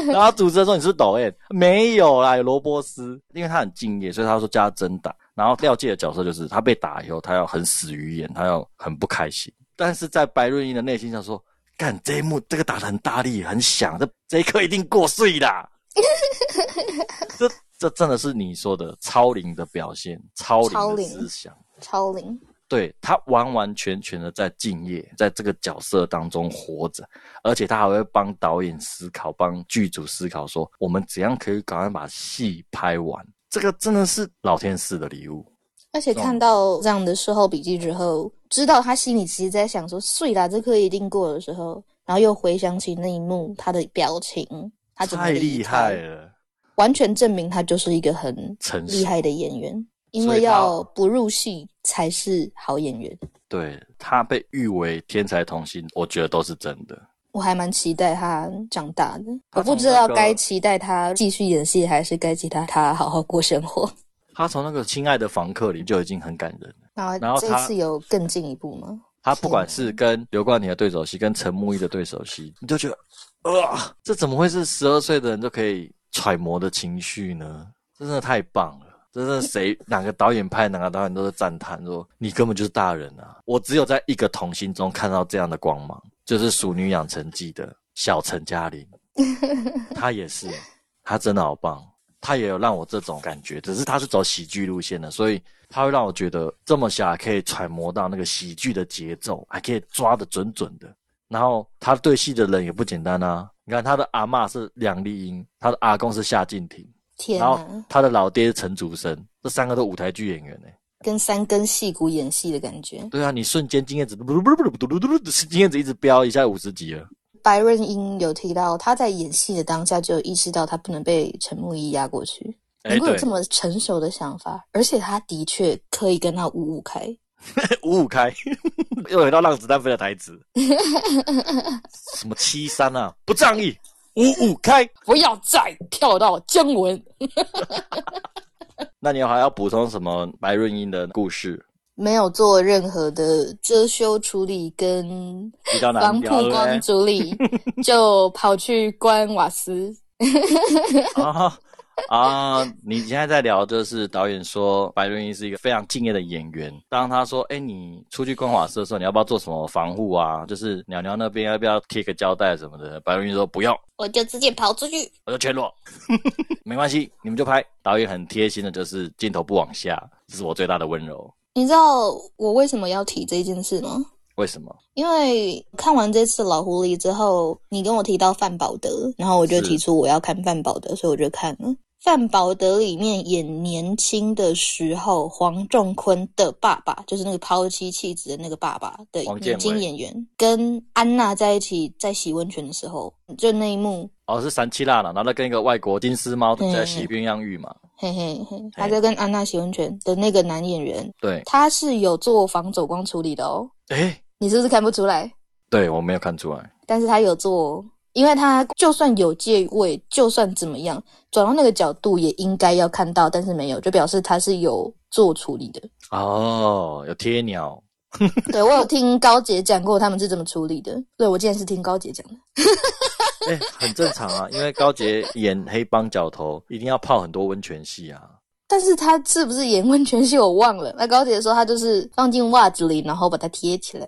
然后主持人说你是抖 M，没有啦，有萝卜丝，因为他很敬业，所以他说加真打。然后廖介的角色就是他被打以后，他要很死鱼眼，他要很不开心。但是在白瑞英的内心上说，干这一幕这个打的很大力，很响，这这一刻一定过碎啦。这这真的是你说的超龄的表现，超龄的思想，超龄。对他完完全全的在敬业，在这个角色当中活着，而且他还会帮导演思考，帮剧组思考，说我们怎样可以赶快把戏拍完。这个真的是老天赐的礼物。而且看到这样的事后笔记之后，知道他心里其实在想说“碎啦，这颗一定过”的时候，然后又回想起那一幕他的表情，他太厉害了，完全证明他就是一个很厉害的演员。因为要不入戏才是好演员。对他被誉为天才童星，我觉得都是真的。我还蛮期待他长大的，我不知道该期待他继续演戏，还是该期待他好好过生活。他从那个《亲爱的房客》里就已经很感人了，然后这次有更进一步吗？他不管是跟刘冠廷的对手戏，跟陈木易的对手戏，你就觉得，啊，这怎么会是十二岁的人都可以揣摩的情绪呢？真的太棒了。真的谁哪个导演拍哪个导演都是赞叹说你根本就是大人啊！我只有在一个童星中看到这样的光芒，就是《熟女养成记》的小陈嘉玲，她也是，她真的好棒，他也有让我这种感觉，只是他是走喜剧路线的，所以他会让我觉得这么小可以揣摩到那个喜剧的节奏，还可以抓得准准的。然后他对戏的人也不简单啊，你看他的阿妈是梁丽英，他的阿公是夏静庭，然后他的老爹是陈祖生，这三个都舞台剧演员呢，跟三根戏骨演戏的感觉。对啊，你瞬间经验值不不不不不，只是经验值一直飙一下五十级了。白润英有提到，他在演戏的当下就意识到他不能被陈木易压过去，能够有这么成熟的想法，而且他的确可以跟他五五开，五五开，又回到让子弹飞的台词，什么七三啊，不仗义。五五开，不要再跳到姜文。那你还要补充什么白润英的故事？没有做任何的遮羞处理跟防曝光处理，就跑去关瓦斯。啊，你现在在聊，就是导演说白润英是一个非常敬业的演员。当他说：“哎，你出去关瓦斯的时候，你要不要做什么防护啊？就是鸟鸟那边要不要贴个胶带什么的？”白润英说：“不用，我就直接跑出去，我就全裸，没关系，你们就拍。”导演很贴心的，就是镜头不往下，这是我最大的温柔。你知道我为什么要提这件事吗？为什么？因为看完这次老狐狸之后，你跟我提到范宝德，然后我就提出我要看范宝德，所以我就看了。范宝德里面演年轻的时候，黄仲坤的爸爸，就是那个抛妻弃子的那个爸爸的年轻演员，跟安娜在一起在洗温泉的时候，就那一幕。哦，是三七辣了，然后跟一个外国金丝猫在洗鸳鸯浴嘛。嘿嘿嘿，他在跟安娜洗温泉的那个男演员，对，他是有做防走光处理的哦。哎，你是不是看不出来？对我没有看出来，但是他有做。因为他就算有借位，就算怎么样转到那个角度，也应该要看到，但是没有，就表示他是有做处理的。哦，有贴鸟。对我有听高姐讲过他们是怎么处理的。对我竟然是听高姐讲的。哎，很正常啊，因为高姐演黑帮角头，一定要泡很多温泉戏啊。但是他是不是演温泉戏我忘了。那高姐说他就是放进袜子里，然后把它贴起来，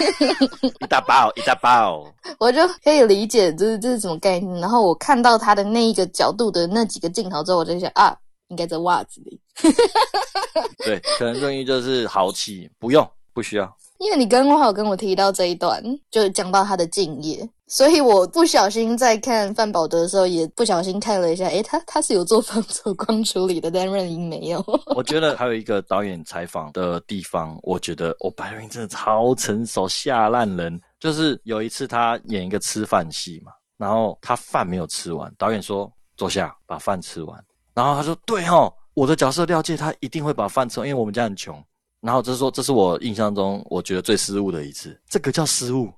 一大包一大包，我就可以理解这是这是什么概念。然后我看到他的那一个角度的那几个镜头之后，我就想啊，应该在袜子里。对，可能润于就是豪气，不用不需要。因为你刚刚好跟我提到这一段，就讲到他的敬业。所以我不小心在看范宝德的时候，也不小心看了一下，诶，他他是有做防走光处理的，但润英没有。我觉得还有一个导演采访的地方，我觉得哦，白润英真的超成熟，吓烂人。就是有一次他演一个吃饭戏嘛，然后他饭没有吃完，导演说坐下把饭吃完，然后他说对哦，我的角色廖介他一定会把饭吃完，因为我们家很穷。然后就是说，这是我印象中我觉得最失误的一次，这个叫失误。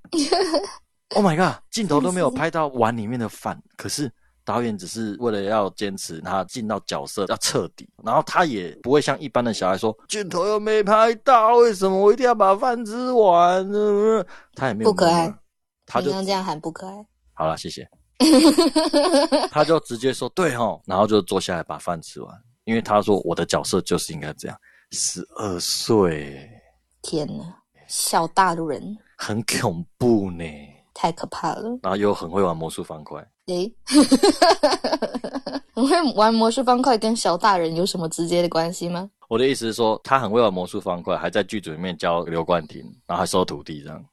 Oh my god，镜头都没有拍到碗里面的饭，可是导演只是为了要坚持他进到角色要彻底，然后他也不会像一般的小孩说镜头又没拍到，为什么我一定要把饭吃完呢？他也没有不可爱，他就这样喊不可爱。好了，谢谢。他就直接说对哦，然后就坐下来把饭吃完，因为他说我的角色就是应该这样。十二岁，天哪，小大的人很恐怖呢，太可怕了。然后又很会玩魔术方块，诶，很会玩魔术方块跟小大人有什么直接的关系吗？我的意思是说，他很会玩魔术方块，还在剧组里面教刘冠廷，然后还收徒弟这样。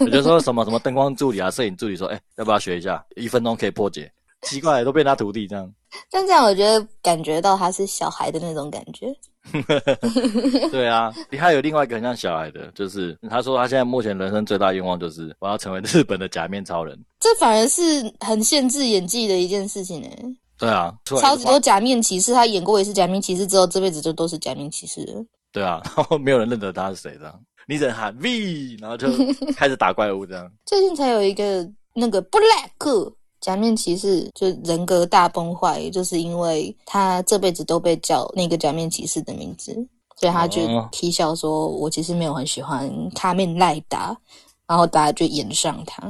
我就说什么什么灯光助理啊，摄影助理说，哎，要不要学一下？一分钟可以破解。奇怪，都被他徒弟这样。但这样我觉得感觉到他是小孩的那种感觉。对啊，你还有另外一个很像小孩的，就是他说他现在目前人生最大愿望就是我要成为日本的假面超人。这反而是很限制演技的一件事情呢。对啊，超级多假面骑士，他演过一次假面骑士之后，这辈子就都是假面骑士了。对啊，然后没有人认得他是谁这样，你只能喊 V，然后就开始打怪物这样。最近才有一个那个 Black。假面骑士就人格大崩坏，就是因为他这辈子都被叫那个假面骑士的名字，所以他就啼笑说：“我其实没有很喜欢卡面赖达。”然后大家就演上他。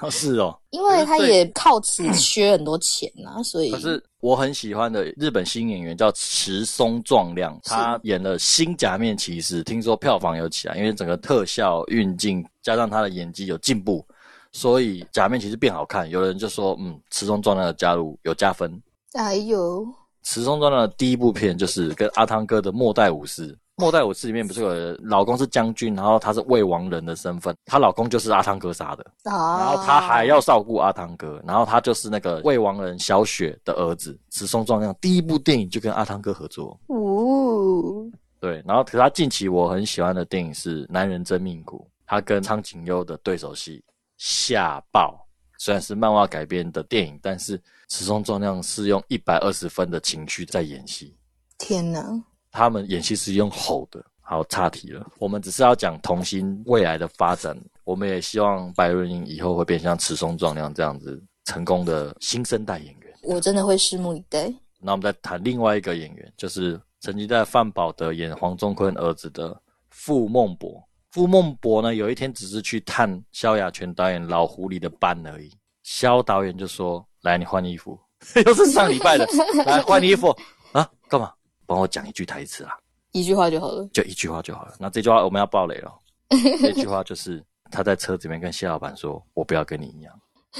哦，是哦，因为他也靠此缺很多钱呐，所以。可是我很喜欢的日本新演员叫池松壮亮，他演了新假面骑士，听说票房有起来，因为整个特效运镜加上他的演技有进步。所以假面其实变好看，有人就说，嗯，池中壮亮的加入有加分。哎呦，池中壮亮的第一部片就是跟阿汤哥的《末代武士》，《末代武士》里面不是有老公是将军，然后他是未亡人的身份，她老公就是阿汤哥杀的，然后他还要照顾阿汤哥，然后他就是那个未亡人小雪的儿子。池松壮亮第一部电影就跟阿汤哥合作。哦，对，然后可他近期我很喜欢的电影是《男人真命苦》，他跟苍井优的对手戏。吓爆！虽然是漫画改编的电影，但是池松壮亮是用一百二十分的情绪在演戏。天哪！他们演戏是用吼的。好，岔题了。我们只是要讲童星未来的发展。我们也希望白润英以后会变像池松壮亮这样子成功的新生代演员。我真的会拭目以待。那我们再谈另外一个演员，就是曾经在范宝德演黄宗坤儿子的傅孟博。傅孟博呢，有一天只是去探萧亚全导演老狐狸的班而已。萧导演就说：“来，你换衣服，又是上礼拜的，来换衣服啊？干嘛？帮我讲一句台词啊？一句话就好了，就一句话就好了。那这句话我们要爆雷了。这句话就是他在车子里面跟谢老板说：‘我不要跟你一样，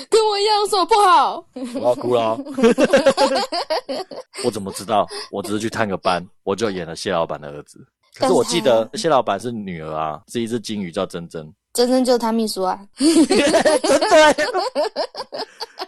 跟我一样有什么不好？’我要哭了。我怎么知道？我只是去探个班，我就演了谢老板的儿子。”可是我记得蟹老板是女儿啊，是一只金鱼叫珍珍，珍珍就是他秘书啊。真的，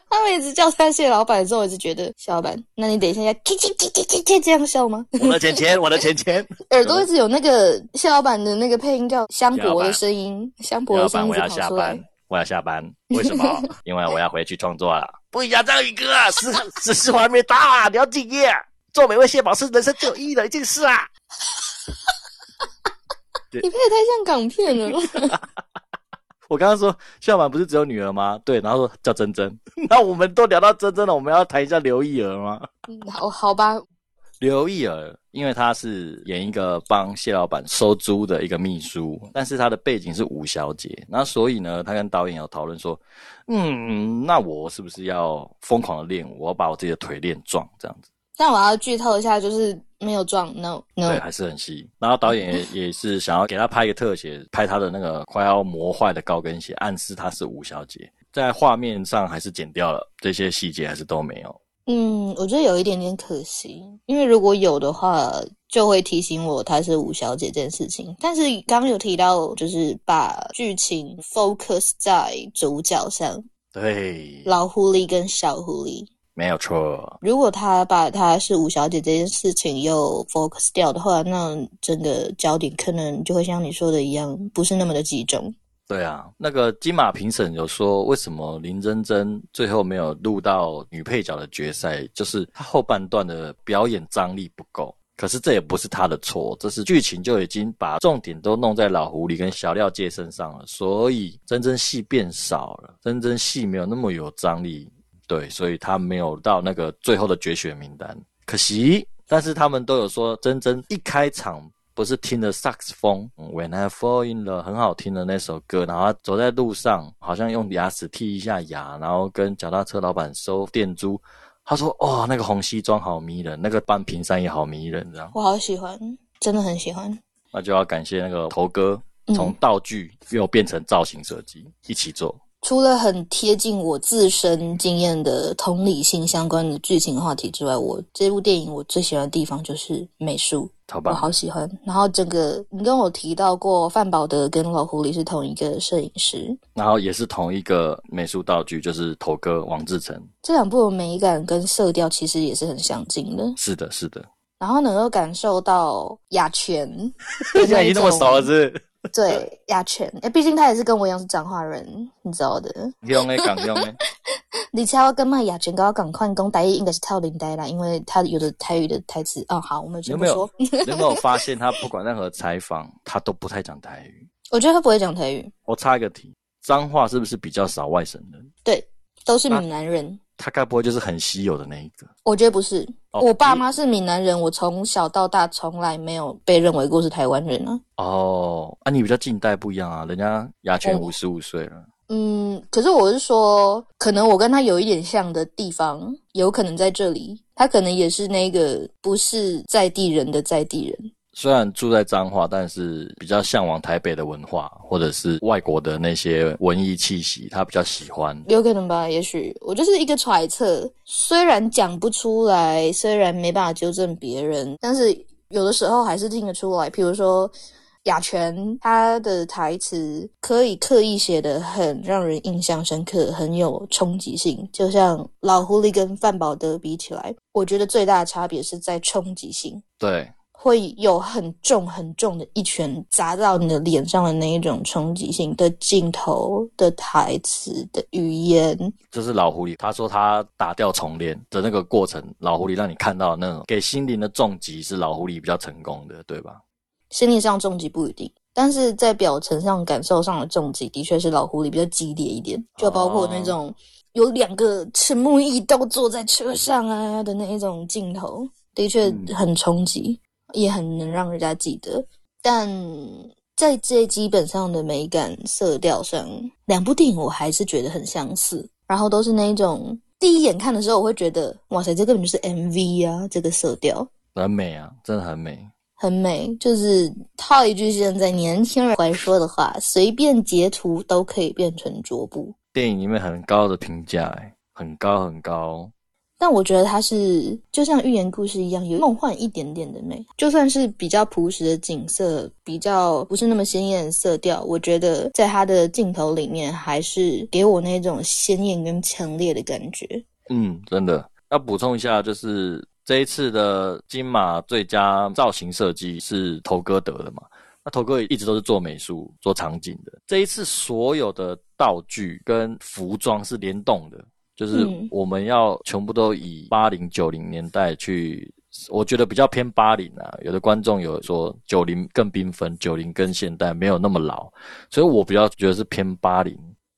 他们一直叫他蟹老板的时候，我就觉得蟹老板，那你等一下要叽叽叽叽叽叽这样笑吗？我的钱钱，我的钱钱，耳朵一直有那个蟹老板的那个配音叫香博的声音，香博的声音我要下班，我要下班，为什么？因为我要回去创作了。不一样，张宇哥，时时时还没到啊，你要敬业，做美味蟹堡是人生最有意义的一件事啊。你配的太像港片了。我刚刚说笑满不是只有女儿吗？对，然后说叫珍珍。那我们都聊到珍珍了，我们要谈一下刘意儿吗？好好吧。刘意儿，因为她是演一个帮谢老板收租的一个秘书，但是她的背景是吴小姐，那所以呢，她跟导演有讨论说，嗯，那我是不是要疯狂的练，我要把我自己的腿练壮这样子？但我要剧透一下，就是没有撞，no no，对，还是很细。然后导演也也是想要给他拍一个特写，拍他的那个快要磨坏的高跟鞋，暗示他是吴小姐。在画面上还是剪掉了这些细节，还是都没有。嗯，我觉得有一点点可惜，因为如果有的话，就会提醒我她是吴小姐这件事情。但是刚刚有提到，就是把剧情 focus 在主角上，对，老狐狸跟小狐狸。没有错。如果他把他是五小姐这件事情又 focus 掉的话，那整个焦点可能就会像你说的一样，不是那么的集中。对啊，那个金马评审有说，为什么林真真最后没有录到女配角的决赛，就是她后半段的表演张力不够。可是这也不是她的错，这是剧情就已经把重点都弄在老狐狸跟小廖介身上了，所以真真戏变少了，真真戏没有那么有张力，对，所以他没有到那个最后的决选名单，可惜。但是他们都有说，真真一开场不是听了萨克斯风，When I Fall in Love 很好听的那首歌，然后走在路上，好像用牙齿剔一下牙，然后跟脚踏车老板收电租。他说：“哦，那个红西装好迷人，那个半屏山也好迷人，这样。”我好喜欢，真的很喜欢。那就要感谢那个头哥，从道具又变成造型设计一起做。除了很贴近我自身经验的同理性相关的剧情话题之外，我这部电影我最喜欢的地方就是美术，我好喜欢。然后整个你跟我提到过，范宝德跟老狐狸是同一个摄影师，然后也是同一个美术道具，就是头哥王志成。这两部的美感跟色调其实也是很相近的。是的，是的。然后能够感受到雅泉，现在已经那么熟了，是？对，亚泉，哎，毕竟他也是跟我一样是彰化人，你知道的。用诶，讲用诶。你猜我跟麦亚泉刚刚赶快讲台语，应该是跳林呆啦，因为他有的台语的台词。哦，好，我们有没有？有没有 发现他不管任何采访，他都不太讲台语？我觉得他不会讲台语。我插一个题，彰化是不是比较少外省人？对，都是闽南人。他该不会就是很稀有的那一个？我觉得不是，我爸妈是闽南人，我从小到大从来没有被认为过是台湾人啊。哦，啊，你比较近代不一样啊，人家牙泉五十五岁了。嗯，可是我是说，可能我跟他有一点像的地方，有可能在这里，他可能也是那个不是在地人的在地人。虽然住在彰化，但是比较向往台北的文化，或者是外国的那些文艺气息，他比较喜欢。有可能吧，也许我就是一个揣测。虽然讲不出来，虽然没办法纠正别人，但是有的时候还是听得出来。譬如说雅泉，他的台词可以刻意写的很让人印象深刻，很有冲击性。就像老狐狸跟范宝德比起来，我觉得最大的差别是在冲击性。对。会有很重很重的一拳砸到你的脸上的那一种冲击性的镜头的台词的语言，就是老狐狸他说他打掉重练的那个过程，老狐狸让你看到那种给心灵的重击是老狐狸比较成功的，对吧？心理上重击不一定，但是在表层上感受上的重击的确是老狐狸比较激烈一点，就包括那种有两个沉默异都坐在车上啊的那一种镜头，的确很冲击。也很能让人家记得，但在这基本上的美感色调上，两部电影我还是觉得很相似。然后都是那一种第一眼看的时候，我会觉得哇塞，这根本就是 MV 啊！这个色调很美啊，真的很美，很美。就是套一句现在年轻人会说的话，随便截图都可以变成桌布。电影里面很高的评价，哎，很高很高。但我觉得它是就像寓言故事一样，有梦幻一点点的美。就算是比较朴实的景色，比较不是那么鲜艳的色调，我觉得在它的镜头里面，还是给我那种鲜艳跟强烈的感觉。嗯，真的要补充一下，就是这一次的金马最佳造型设计是头哥得的嘛？那头哥一直都是做美术、做场景的。这一次所有的道具跟服装是联动的。就是我们要全部都以八零九零年代去，我觉得比较偏八零啊。有的观众有说九零更缤纷，九零跟现代没有那么老，所以我比较觉得是偏八零。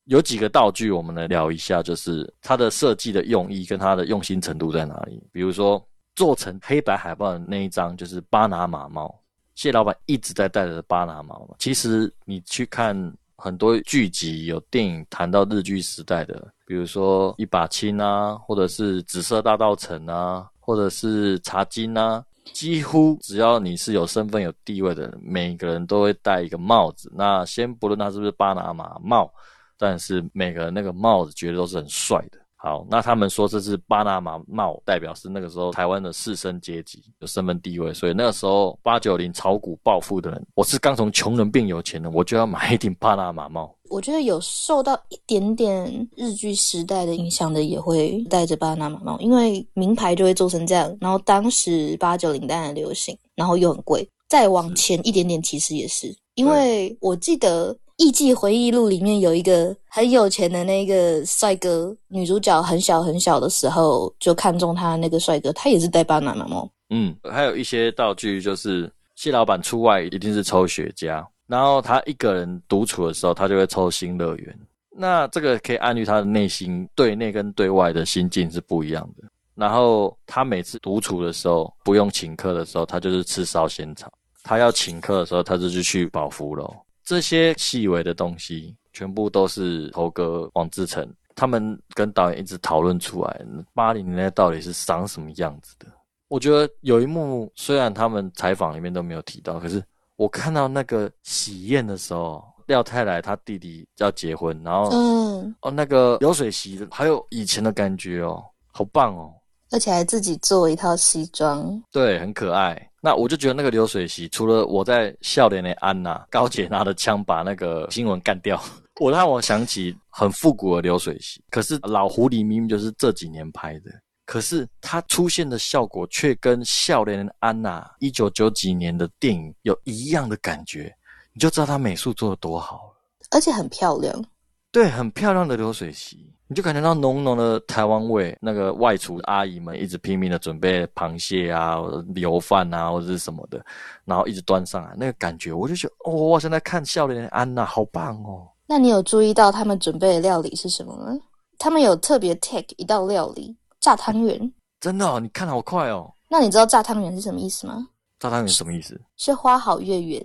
有几个道具，我们来聊一下，就是它的设计的用意跟它的用心程度在哪里。比如说做成黑白海报的那一张，就是巴拿马猫，谢老板一直在戴着巴拿马帽。其实你去看。很多剧集有电影谈到日剧时代的，比如说一把青啊，或者是紫色大道城啊，或者是茶金啊，几乎只要你是有身份有地位的，每个人都会戴一个帽子。那先不论他是不是巴拿马帽，但是每个人那个帽子绝对都是很帅的。好，那他们说这是巴拿马帽，代表是那个时候台湾的士绅阶级有身份地位，所以那个时候八九零炒股暴富的人，我是刚从穷人变有钱的，我就要买一顶巴拿马帽。我觉得有受到一点点日剧时代的影响的，也会戴着巴拿马帽，因为名牌就会做成这样。然后当时八九零代的流行，然后又很贵。再往前一点点，其实也是，因为我记得。《艺伎回忆录》里面有一个很有钱的那个帅哥，女主角很小很小的时候就看中他那个帅哥，他也是戴巴拿马帽。嗯，还有一些道具就是谢老板出外一定是抽雪茄，然后他一个人独处的时候，他就会抽新乐园。那这个可以暗喻他的内心对内跟对外的心境是不一样的。然后他每次独处的时候，不用请客的时候，他就是吃烧仙草；他要请客的时候，他就是去宝福楼。这些细微的东西，全部都是猴哥王志成他们跟导演一直讨论出来，八零年代到底是长什么样子的。我觉得有一幕，虽然他们采访里面都没有提到，可是我看到那个喜宴的时候。廖太来，他弟弟要结婚，然后，嗯，哦，那个流水席，还有以前的感觉哦，好棒哦，而且还自己做一套西装，对，很可爱。那我就觉得那个流水席，除了我在笑脸的安娜高姐拿着枪把那个新闻干掉，我让我想起很复古的流水席。可是老狐狸明明就是这几年拍的，可是它出现的效果却跟笑脸的安娜一九九几年的电影有一样的感觉。你就知道它美术做的多好而且很漂亮。对，很漂亮的流水席，你就感觉到浓浓的台湾味。那个外厨阿姨们一直拼命的准备螃蟹啊、油饭啊或者是什么的，然后一直端上来，那个感觉我就觉得，哦，我现在看笑脸安娜好棒哦。那你有注意到他们准备的料理是什么吗？他们有特别 take 一道料理，炸汤圆。真的，哦你看好快哦。那你知道炸汤圆是什么意思吗？炸汤圆什么意思？是花好月圆。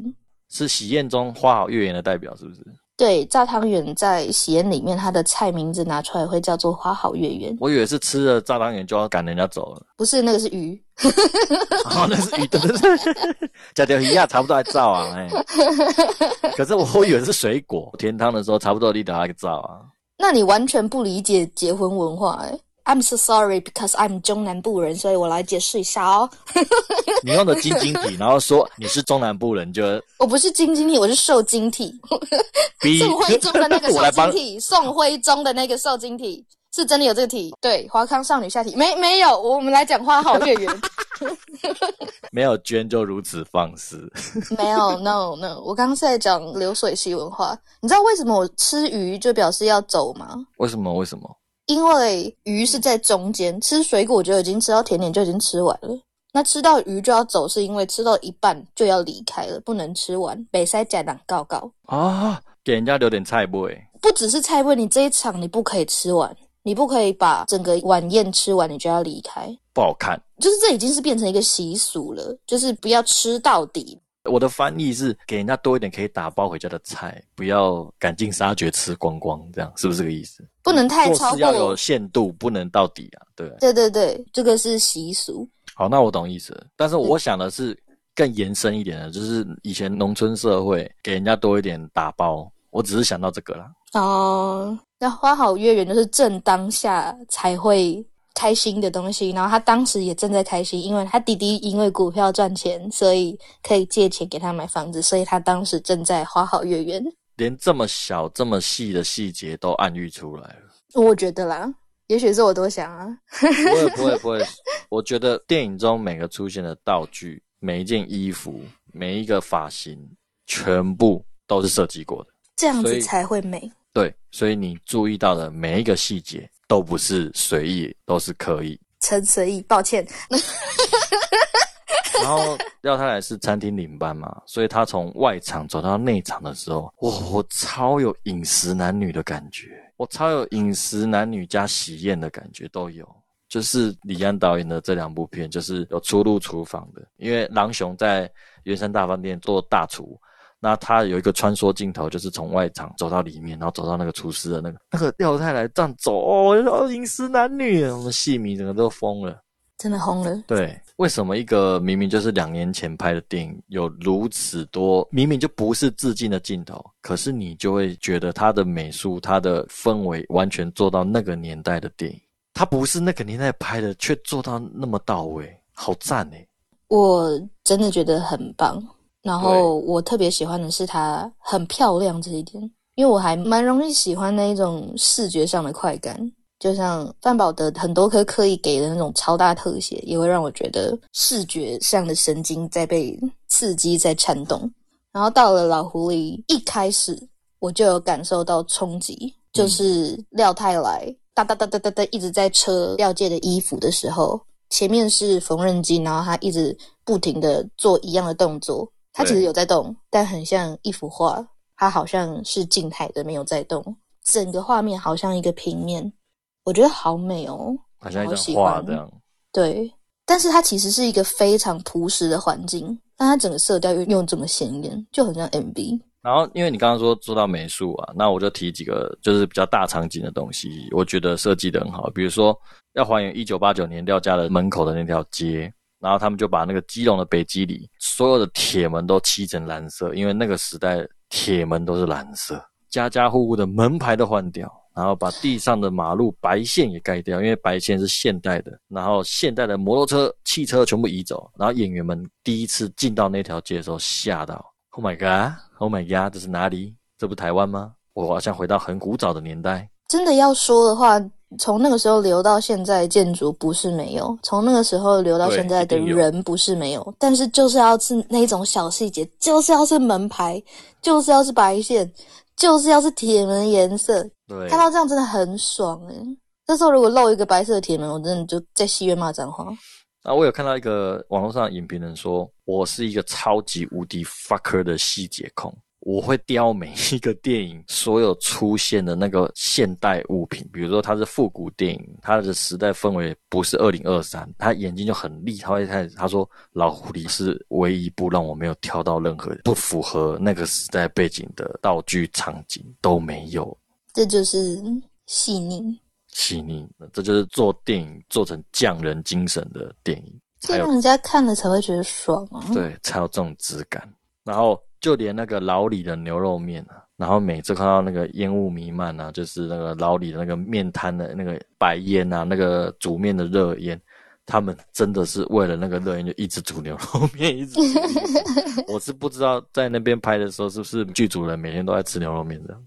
是喜宴中花好月圆的代表，是不是？对，炸汤圆在喜宴里面，它的菜名字拿出来会叫做花好月圆。我以为是吃了炸汤圆就要赶人家走了，不是，那个是鱼。哦，那是鱼，对对对，加条鱼啊，差不多还照啊，哎。可是我以为是水果，甜汤的时候差不多你得那个照啊。那你完全不理解结婚文化，哎。I'm so sorry because I'm 中南部人，所以我来解释一下哦。你用的晶晶体，然后说你是中南部人，就 我不是晶晶体，我是受晶 体。宋徽宗的那个受晶体，宋徽宗的那个受晶体是真的有这个体。对，华康少女下体没没有？我们来讲花好月圆。没有捐就如此放肆。没有，no no，我刚刚是在讲流水席文化。你知道为什么我吃鱼就表示要走吗？为什么？为什么？因为鱼是在中间，吃水果就已经吃到甜点就已经吃完了。那吃到鱼就要走，是因为吃到一半就要离开了，不能吃完。北塞甲党告告啊，给人家留点菜味。不只是菜味，你这一场你不可以吃完，你不可以把整个晚宴吃完，你就要离开。不好看，就是这已经是变成一个习俗了，就是不要吃到底。我的翻译是给人家多一点可以打包回家的菜，不要赶尽杀绝吃光光，这样是不是这个意思？不能太超过，要有限度，不能到底啊。对，对对对，这个是习俗。好，那我懂意思。但是我想的是更延伸一点的，就是以前农村社会给人家多一点打包，我只是想到这个啦。哦，那花好月圆就是正当下才会。开心的东西，然后他当时也正在开心，因为他弟弟因为股票赚钱，所以可以借钱给他买房子，所以他当时正在花好月圆。连这么小、这么细的细节都暗喻出来了。我觉得啦，也许是我多想啊。不会，不会，不会。我觉得电影中每个出现的道具、每一件衣服、每一个发型，全部都是设计过的，这样子才会美。对，所以你注意到的每一个细节。都不是随意，都是刻意。陈随意，抱歉。然后廖太太是餐厅领班嘛，所以他从外场走到内场的时候，哇，我超有饮食男女的感觉，我超有饮食男女加喜宴的感觉都有。就是李安导演的这两部片，就是有出入厨房的，因为狼雄在圆山大饭店做大厨。那他有一个穿梭镜头，就是从外场走到里面，然后走到那个厨师的那个那个廖太来这样走哦，饮食男女，我们戏迷整个都疯了，真的疯了。对，为什么一个明明就是两年前拍的电影，有如此多明明就不是致敬的镜头，可是你就会觉得它的美术、它的氛围完全做到那个年代的电影，它不是那个年代拍的，却做到那么到位，好赞哎！我真的觉得很棒。然后我特别喜欢的是它很漂亮这一点，因为我还蛮容易喜欢那一种视觉上的快感，就像范宝德很多颗刻意给的那种超大特写，也会让我觉得视觉上的神经在被刺激在颤动。然后到了老狐狸一开始，我就有感受到冲击，就是廖太来哒哒哒哒哒哒一直在车廖界的衣服的时候。前面是缝纫机，然后他一直不停的做一样的动作，他其实有在动，但很像一幅画，它好像是静态的，没有在动，整个画面好像一个平面，我觉得好美哦，好像一张画这样。对，但是它其实是一个非常朴实的环境，但它整个色调又用这么鲜艳，就很像 MV。然后，因为你刚刚说做到美术啊，那我就提几个就是比较大场景的东西，我觉得设计的很好。比如说，要还原一九八九年廖家的门口的那条街，然后他们就把那个基隆的北基里所有的铁门都漆成蓝色，因为那个时代铁门都是蓝色，家家户户的门牌都换掉，然后把地上的马路白线也盖掉，因为白线是现代的，然后现代的摩托车、汽车全部移走，然后演员们第一次进到那条街的时候吓到。Oh my god! Oh my god! 这是哪里？这不台湾吗？我好像回到很古早的年代。真的要说的话，从那个时候留到现在，建筑不是没有；从那个时候留到现在的人不是没有。但是就是要是那种小细节，就是要是门牌，就是要是白线，就是要是铁门颜色。对，看到这样真的很爽哎！这时候如果漏一个白色的铁门，我真的就在戏院骂脏话。啊，我有看到一个网络上影评人说，我是一个超级无敌 fucker 的细节控，我会雕每一个电影所有出现的那个现代物品，比如说它是复古电影，它的时代氛围不是二零二三，他眼睛就很厉害，他会他说老狐狸是唯一一部让我没有挑到任何不符合那个时代背景的道具场景都没有，这就是细腻。细腻，这就是做电影做成匠人精神的电影，这让人家看了才会觉得爽啊！对，才有这种质感。然后就连那个老李的牛肉面啊，然后每次看到那个烟雾弥漫啊，就是那个老李的那个面摊的那个白烟啊，那个煮面的热烟。他们真的是为了那个热烟就一直煮牛肉面，一直。我是不知道在那边拍的时候是不是剧组人每天都在吃牛肉面这样。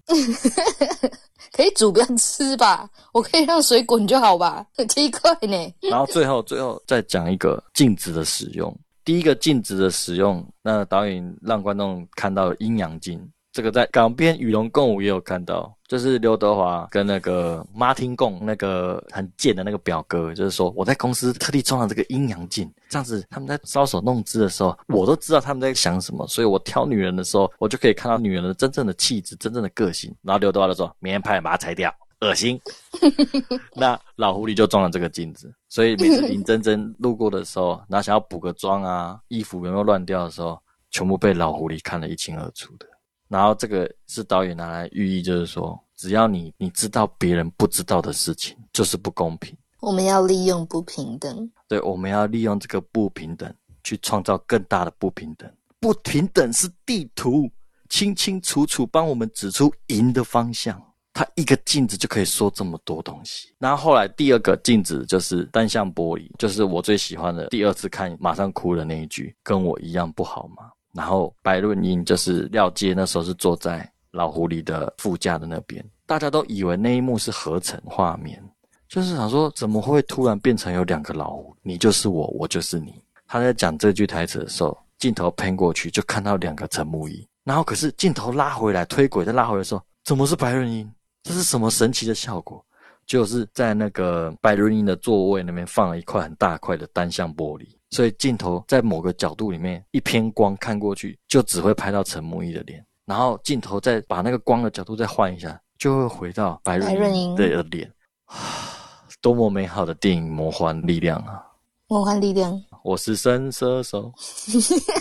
可以煮不要吃吧？我可以让水滚就好吧？很奇怪呢。然后最后最后再讲一个镜子的使用。第一个镜子的使用，那导演让观众看到阴阳镜。这个在港片《与龙共舞》也有看到，就是刘德华跟那个马汀共那个很贱的那个表哥，就是说我在公司特地装了这个阴阳镜，这样子他们在搔首弄姿的时候，我都知道他们在想什么，所以我挑女人的时候，我就可以看到女人的真正的气质、真正的个性。然后刘德华就说：“明天拍把它拆掉，恶心。”那老狐狸就装了这个镜子，所以每次林真真路过的时候，然后想要补个妆啊，衣服有没有乱掉的时候，全部被老狐狸看得一清二楚的。然后这个是导演拿来寓意，就是说，只要你你知道别人不知道的事情，就是不公平。我们要利用不平等，对，我们要利用这个不平等去创造更大的不平等。不平等是地图，清清楚楚帮我们指出赢的方向。它一个镜子就可以说这么多东西。然后后来第二个镜子就是单向玻璃，就是我最喜欢的。第二次看马上哭的那一句，跟我一样不好吗？然后白润英就是廖杰，那时候是坐在老狐狸的副驾的那边，大家都以为那一幕是合成画面，就是想说怎么会突然变成有两个老狐，你就是我，我就是你。他在讲这句台词的时候，镜头喷过去就看到两个陈木易，然后可是镜头拉回来推轨再拉回来的时候，怎么是白润英？这是什么神奇的效果？就是在那个白瑞英的座位那边放了一块很大块的单向玻璃。所以镜头在某个角度里面一偏光看过去，就只会拍到陈木易的脸，然后镜头再把那个光的角度再换一下，就会回到白润英的脸。多么美好的电影魔幻力量啊！魔幻力量，我是神射手。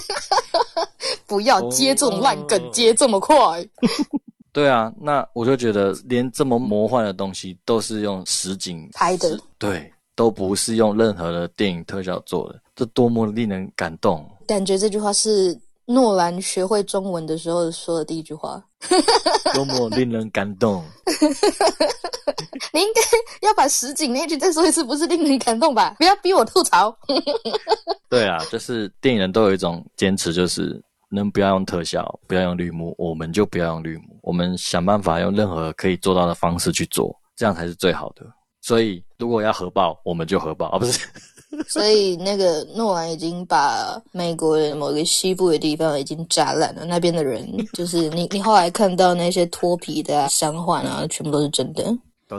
不要接这种烂梗，接这么快。对啊，那我就觉得连这么魔幻的东西都是用实景拍的，对，都不是用任何的电影特效做的。这多么令人感动！感觉这句话是诺兰学会中文的时候说的第一句话。多么令人感动！你应该要把实景那句再说一次，不是令人感动吧？不要逼我吐槽。对啊，就是电影人都有一种坚持，就是能不要用特效，不要用绿幕，我们就不要用绿幕，我们想办法用任何可以做到的方式去做，这样才是最好的。所以，如果要核爆，我们就核爆啊！不是。所以那个诺兰已经把美国的某个西部的地方已经炸烂了，那边的人就是 你，你后来看到那些脱皮的伤患啊，全部都是真的，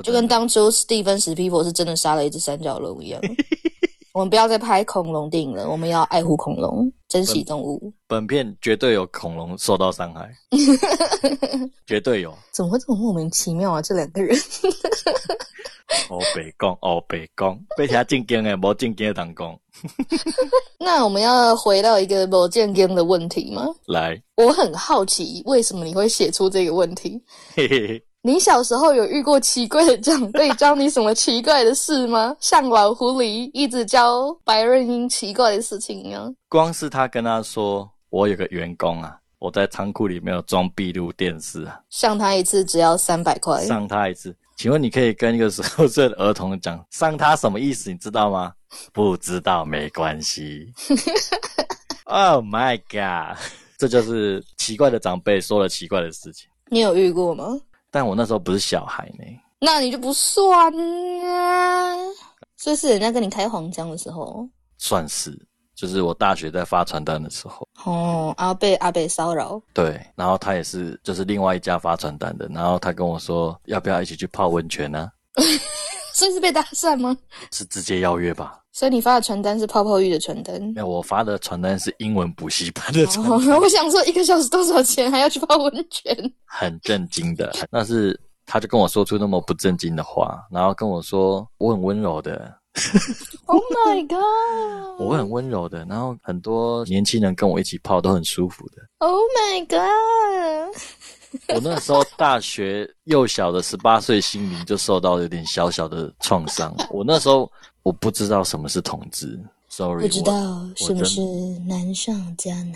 就跟当初史蒂芬史皮佛是真的杀了一只三角龙一样，我们不要再拍恐龙电影了，我们要爱护恐龙，珍惜动物。本片绝对有恐龙受到伤害，绝对有。怎么会这么莫名其妙啊？这两个人。哦，北宫，哦，北宫，被他正经的，无正经的当讲。那我们要回到一个无正经的问题吗？来，我很好奇，为什么你会写出这个问题？嘿嘿嘿。你小时候有遇过奇怪的长辈教你什么奇怪的事吗？像老狐狸一直教白润英奇怪的事情一样。光是他跟他说，我有个员工啊，我在仓库里面有装闭路电视啊，上他一次只要三百块。上他一次，请问你可以跟一个十六岁的儿童讲上他什么意思？你知道吗？不知道没关系。Oh my god！这就是奇怪的长辈说了奇怪的事情。你有遇过吗？但我那时候不是小孩呢，那你就不算啊。所以是人家跟你开黄腔的时候，算是，就是我大学在发传单的时候。哦，阿贝阿贝骚扰。对，然后他也是，就是另外一家发传单的，然后他跟我说，要不要一起去泡温泉呢？所以是被搭讪吗？是直接邀约吧。所以你发的传单是泡泡浴的传单？没有，我发的传单是英文补习班的传单。我想说，一个小时多少钱，还要去泡温泉？很震惊的，那是他就跟我说出那么不正经的话，然后跟我说我很温柔的。Oh my god！我很温柔的，然后很多年轻人跟我一起泡都很舒服的。Oh my god！我那时候大学幼小的十八岁心灵就受到有点小小的创伤。我那时候。我不知道什么是同志，sorry，不知道什么是难上加难。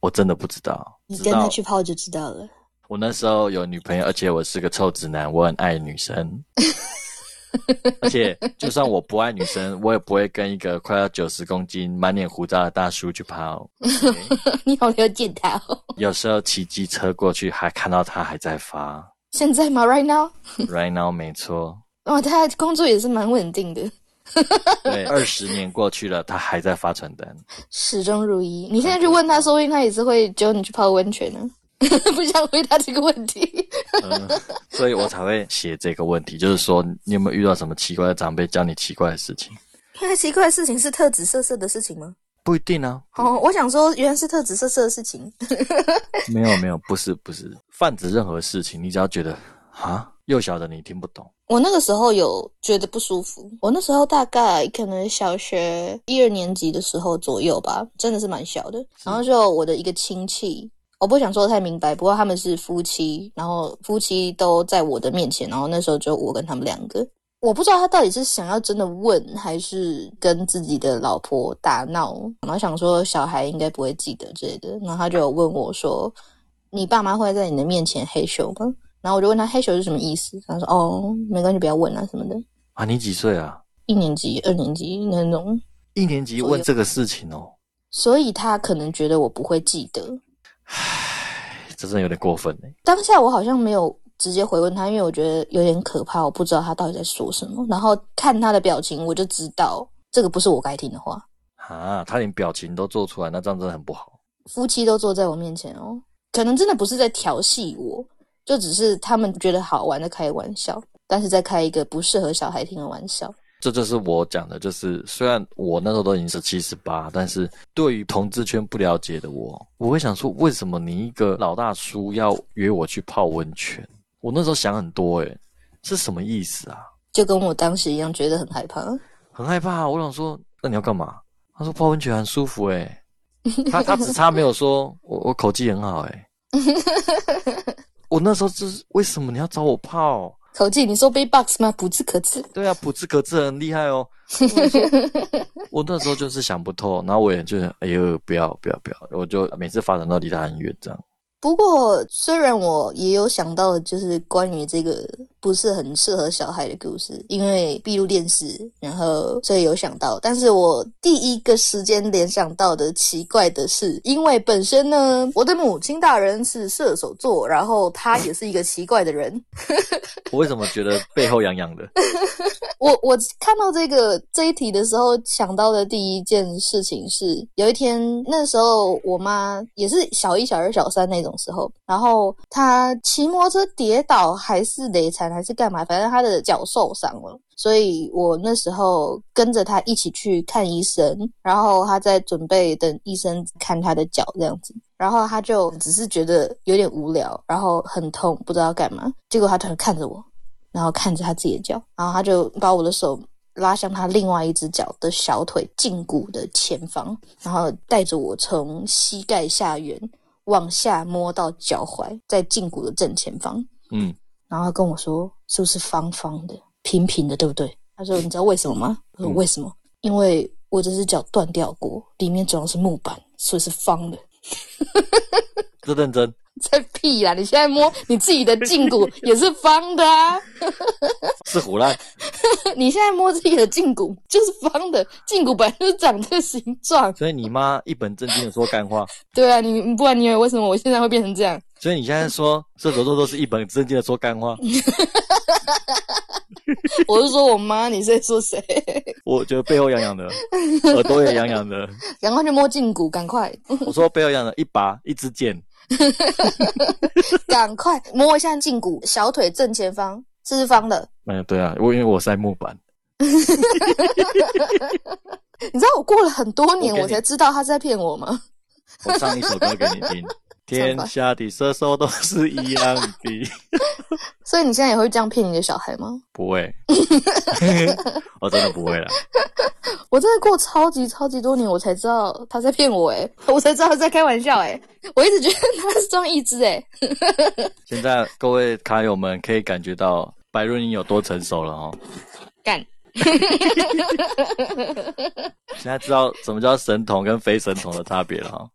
我真的不知道，你跟他去泡就知道了。我那时候有女朋友，而且我是个臭直男，我很爱女生。而且就算我不爱女生，我也不会跟一个快要九十公斤、满脸胡渣的大叔去泡。你好了解他哦。有时候骑机车过去，还看到他还在发。现在吗？Right now？Right now，没错。哦，他工作也是蛮稳定的。对，二十年过去了，他还在发传单，始终如一。你现在去问他，说不定他也是会教你去泡温泉呢。不想回答这个问题，所以我才会写这个问题，就是说你有没有遇到什么奇怪的长辈教你奇怪的事情？原来奇怪的事情是特指色色的事情吗？不一定啊。哦，我想说，原来是特指色色的事情。没有没有，不是不是，泛指任何事情，你只要觉得啊。幼小的你听不懂，我那个时候有觉得不舒服。我那时候大概可能小学一二年级的时候左右吧，真的是蛮小的。然后就我的一个亲戚，我不想说太明白，不过他们是夫妻，然后夫妻都在我的面前，然后那时候就我跟他们两个，我不知道他到底是想要真的问，还是跟自己的老婆打闹，然后想说小孩应该不会记得之类的，然后他就问我说：“你爸妈会在你的面前黑羞吗？”然后我就问他“黑球”是什么意思，他说：“哦，没关系，不要问啊什么的。”啊，你几岁啊？一年级、二年级那种。一年级问这个事情哦，所以他可能觉得我不会记得。唉，这真的有点过分呢。当下我好像没有直接回问他，因为我觉得有点可怕，我不知道他到底在说什么。然后看他的表情，我就知道这个不是我该听的话。啊，他连表情都做出来，那这样真的很不好。夫妻都坐在我面前哦，可能真的不是在调戏我。就只是他们觉得好玩的开玩笑，但是在开一个不适合小孩听的玩笑。这就是我讲的，就是虽然我那时候都已经是七十八，但是对于同志圈不了解的我，我会想说，为什么你一个老大叔要约我去泡温泉？我那时候想很多，诶是什么意思啊？就跟我当时一样，觉得很害怕，很害怕。我想说，那你要干嘛？他说泡温泉很舒服，诶他他只差没有说我我口技很好，诶 我那时候就是为什么你要找我泡口技？你说背 box 吗？不字可字。对啊，不字可字很厉害哦。我那时候就是想不透，然后我也就哎呦，不要不要不要，我就每次发展到离他很远这样。不过，虽然我也有想到，就是关于这个不是很适合小孩的故事，因为闭路电视，然后所以有想到。但是我第一个时间联想到的奇怪的是，因为本身呢，我的母亲大人是射手座，然后他也是一个奇怪的人。我为什么觉得背后痒痒的？我我看到这个这一题的时候，想到的第一件事情是，有一天那时候我妈也是小一、小二、小三那种时候，然后她骑摩托车跌倒还是得残还是干嘛，反正他的脚受伤了，所以我那时候跟着他一起去看医生，然后他在准备等医生看他的脚这样子，然后他就只是觉得有点无聊，然后很痛，不知道干嘛，结果他突然看着我，然后看着他自己的脚，然后他就把我的手。拉向他另外一只脚的小腿胫骨的前方，然后带着我从膝盖下缘往下摸到脚踝，在胫骨的正前方。嗯，然后跟我说：“是不是方方的、平平的，对不对？”他说：“你知道为什么吗？”我说：“为什么？因为我这只脚断掉过，里面主要是木板，所以是方的。”这认真。在屁啦！你现在摸你自己的胫骨 也是方的啊，是胡乱。你现在摸自己的胫骨就是方的，胫骨本来就是长这个形状。所以你妈一本正经的说干话。对啊，你不然你以为为什么我现在会变成这样？所以你现在说射手座都是一本正经的说干话。我是说我妈，你在说谁？我觉得背后痒痒的，耳朵也痒痒的，赶快去摸胫骨，赶快！我说背后痒的，一拔一支箭。赶快摸一下胫骨，小腿正前方是方的。嗯，对啊，我因为我塞木板。你知道我过了很多年，我才知道他在骗我吗？我唱一首歌给你听。天下的射手都是一样的。所以你现在也会这样骗你的小孩吗？不会，我真的不会了。我真的过超级超级多年，我才知道他在骗我哎，我才知道他在开玩笑哎，我一直觉得他是装一只哎。现在各位卡友们可以感觉到白润英有多成熟了哦。干。现在知道什么叫神童跟非神童的差别了哈。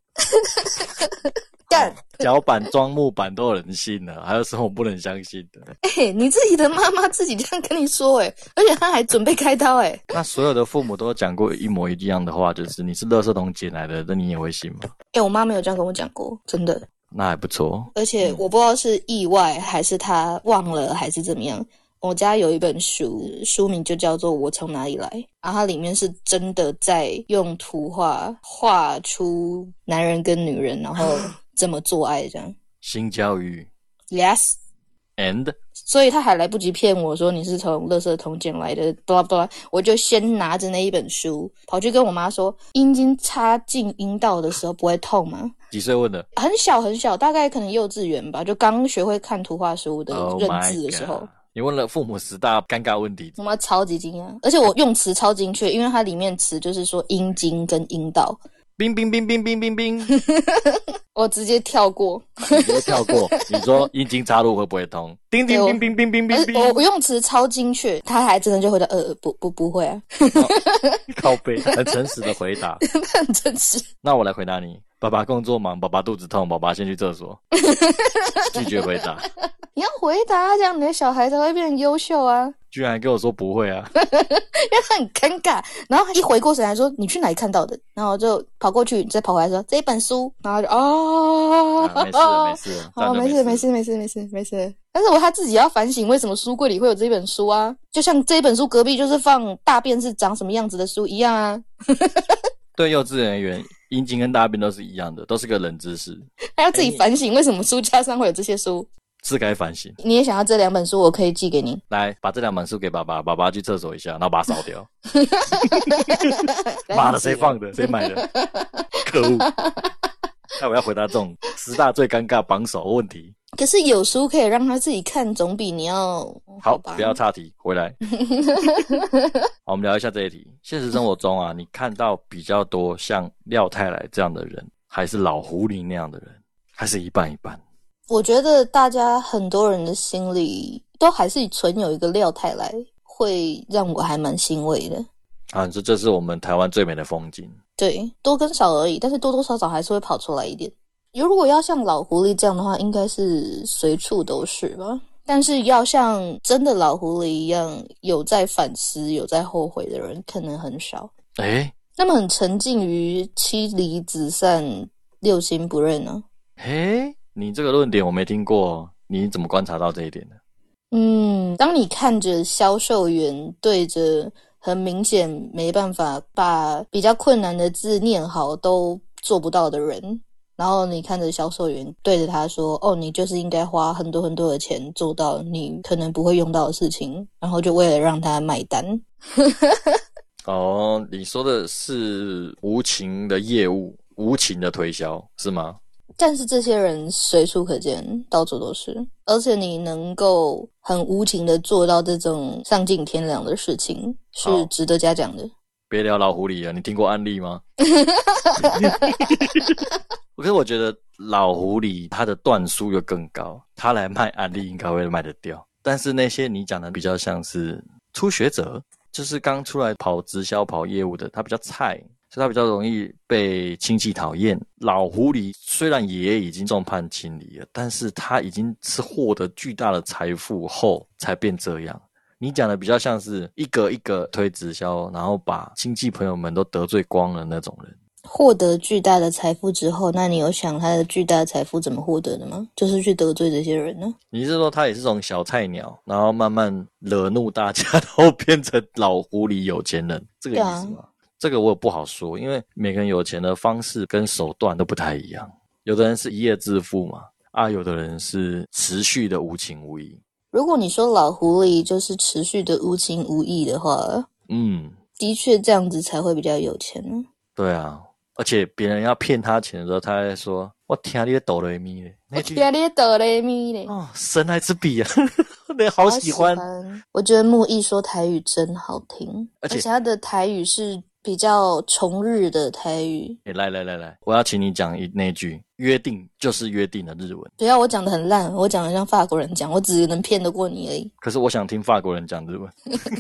干脚板装木板都有人信了，还有什么不能相信的？哎，你自己的妈妈自己这样跟你说哎，而且她还准备开刀哎。那所有的父母都讲过一模一样的话，就是你是垃圾桶捡来的，那你也会信吗？哎，我妈没有这样跟我讲过，真的。那还不错。而且我不知道是意外还是她忘了还是怎么样。我家有一本书，书名就叫做《我从哪里来》，然后它里面是真的在用图画画出男人跟女人，然后怎么做爱这样。性教育。Yes，and，所以他还来不及骗我说你是从垃圾桶捡来的，blah blah，我就先拿着那一本书跑去跟我妈说，阴茎插进阴道的时候不会痛吗？几岁问的？很小很小，大概可能幼稚园吧，就刚学会看图画书的认字的时候。你问了父母十大尴尬问题，我妈超级惊讶，而且我用词超精确，因为它里面词就是说阴茎跟阴道。冰冰冰冰冰冰冰，我直接跳过，直接跳过。你说阴茎插入会不会痛？叮叮冰冰冰冰冰冰。我我用词超精确，他还真的就回答呃不不不会啊。靠背，很诚实的回答，很诚实。那我来回答你。爸爸工作忙，爸爸肚子痛，爸爸先去厕所。拒绝回答。你要回答，这样你的小孩才会变优秀啊！居然跟我说不会啊，因为很尴尬。然后他一回过神来说：“你去哪里看到的？”然后就跑过去，再跑回来说：“这一本书。”然后就哦，没事没事，哦，没事没事没事没事没事。但是我他自己要反省，为什么书柜里会有这本书啊？就像这本书隔壁就是放大便是长什么样子的书一样啊。对幼稚园而言，阴茎跟大便都是一样的，都是个冷知识。他要自己反省，为什么书架上会有这些书？是该反省。你也想要这两本书，我可以寄给你。来，把这两本书给爸爸，爸爸去厕所一下，然后把它烧掉。妈的，谁放的？谁买的？可恶！那我要回答这种十大最尴尬榜首问题。可是有书可以让他自己看，总比你要好。不要岔题，回来。好，我们聊一下这一题。现实生活中啊，你看到比较多像廖太来这样的人，还是老狐狸那样的人，还是一半一半？我觉得大家很多人的心里都还是存有一个廖太来，会让我还蛮欣慰的。啊，这这是我们台湾最美的风景。对，多跟少而已，但是多多少少还是会跑出来一点。如果要像老狐狸这样的话，应该是随处都是吧。但是要像真的老狐狸一样有在反思、有在后悔的人，可能很少。哎，那么很沉浸于妻离子散、六亲不认呢？哎。你这个论点我没听过，你怎么观察到这一点的？嗯，当你看着销售员对着很明显没办法把比较困难的字念好都做不到的人，然后你看着销售员对着他说：“哦，你就是应该花很多很多的钱做到你可能不会用到的事情，然后就为了让他买单。”哦，你说的是无情的业务，无情的推销是吗？但是这些人随处可见，到处都是，而且你能够很无情的做到这种丧尽天良的事情，是值得嘉奖的。别聊老狐狸啊！你听过案例吗？可是我觉得老狐狸他的段数又更高，他来卖案例应该会卖得掉。但是那些你讲的比较像是初学者，就是刚出来跑直销、跑业务的，他比较菜，所以他比较容易被亲戚讨厌。老狐狸虽然也已经众叛亲离了，但是他已经是获得巨大的财富后才变这样。你讲的比较像是一个一个推直销，然后把亲戚朋友们都得罪光了那种人。获得巨大的财富之后，那你有想他的巨大的财富怎么获得的吗？就是去得罪这些人呢？你是说他也是种小菜鸟，然后慢慢惹怒大家，然后变成老狐狸有钱人这个意思吗？这个我也不好说，因为每个人有钱的方式跟手段都不太一样。有的人是一夜致富嘛，啊，有的人是持续的无情无义。如果你说老狐狸就是持续的无情无义的话，嗯，的确这样子才会比较有钱呢。对啊。而且别人要骗他钱的时候，他还说：“我听你的哆来咪嘞，我听你的哆来咪嘞。”哦，神来之笔啊，你好喜欢。我觉得木易说台语真好听，而且他的台语是比较崇日的台语。来来来来，我要请你讲一那句约定就是约定的日文。不要我讲的很烂，我讲的像法国人讲，我只能骗得过你而已。可是我想听法国人讲日文。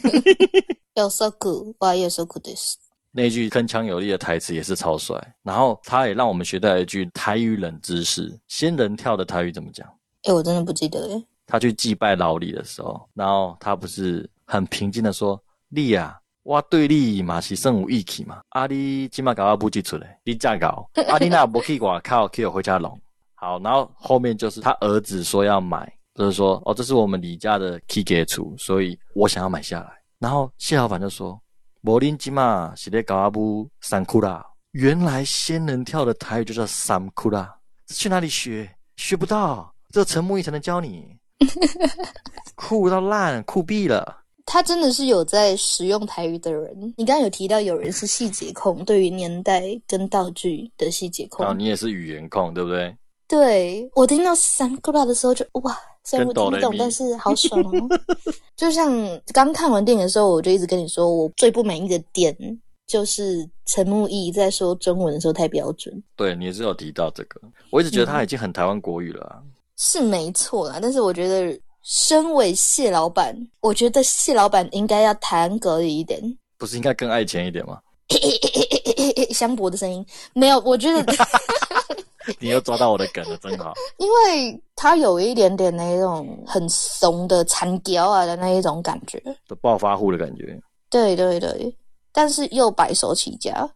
要 so good，我也 so good this。那句铿锵有力的台词也是超帅，然后他也让我们学到一句台语冷知识：仙人跳的台语怎么讲？哎，我真的不记得哎。他去祭拜老李的时候，然后他不是很平静的说：“李啊，我对你嘛是甚有义气嘛，阿你今嘛搞我不记出来，你咋搞？阿 你那不去外靠，去回家弄。好，然后后面就是他儿子说要买，就是说哦，这是我们李家的 key 给出，所以我想要买下来。然后谢老板就说。柏林吉嘛是咧搞阿布三库拉，原来仙人跳的台语就叫三库拉，去哪里学？学不到，只有陈木易才能教你。酷到烂，酷毙了。他真的是有在使用台语的人。你刚刚有提到有人是细节控，对于年代跟道具的细节控。啊，你也是语言控，对不对？对我听到三库拉的时候就哇。虽然我听不懂，但是好爽哦！就像刚看完电影的时候，我就一直跟你说，我最不满意的点就是陈木易在说中文的时候太标准。对你也是有提到这个，我一直觉得他已经很台湾国语了。是没错啦，但是我觉得身为蟹老板，我觉得蟹老板应该要谈格一点，不是应该更爱钱一点吗？香博的声音没有，我觉得。你又抓到我的梗了，真好。因为他有一点点那种很怂的残雕啊的那一种感觉，的暴发户的感觉。对对对，但是又白手起家，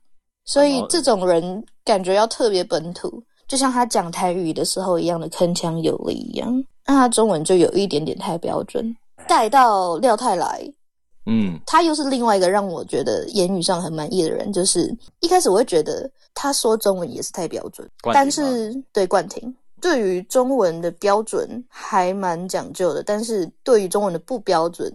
所以这种人感觉要特别本土，就像他讲台语的时候一样的铿锵有力一样。那他中文就有一点点太标准。带到廖太来。嗯，他又是另外一个让我觉得言语上很满意的人。就是一开始我会觉得他说中文也是太标准，但是对冠廷对于中文的标准还蛮讲究的，但是对于中文的不标准，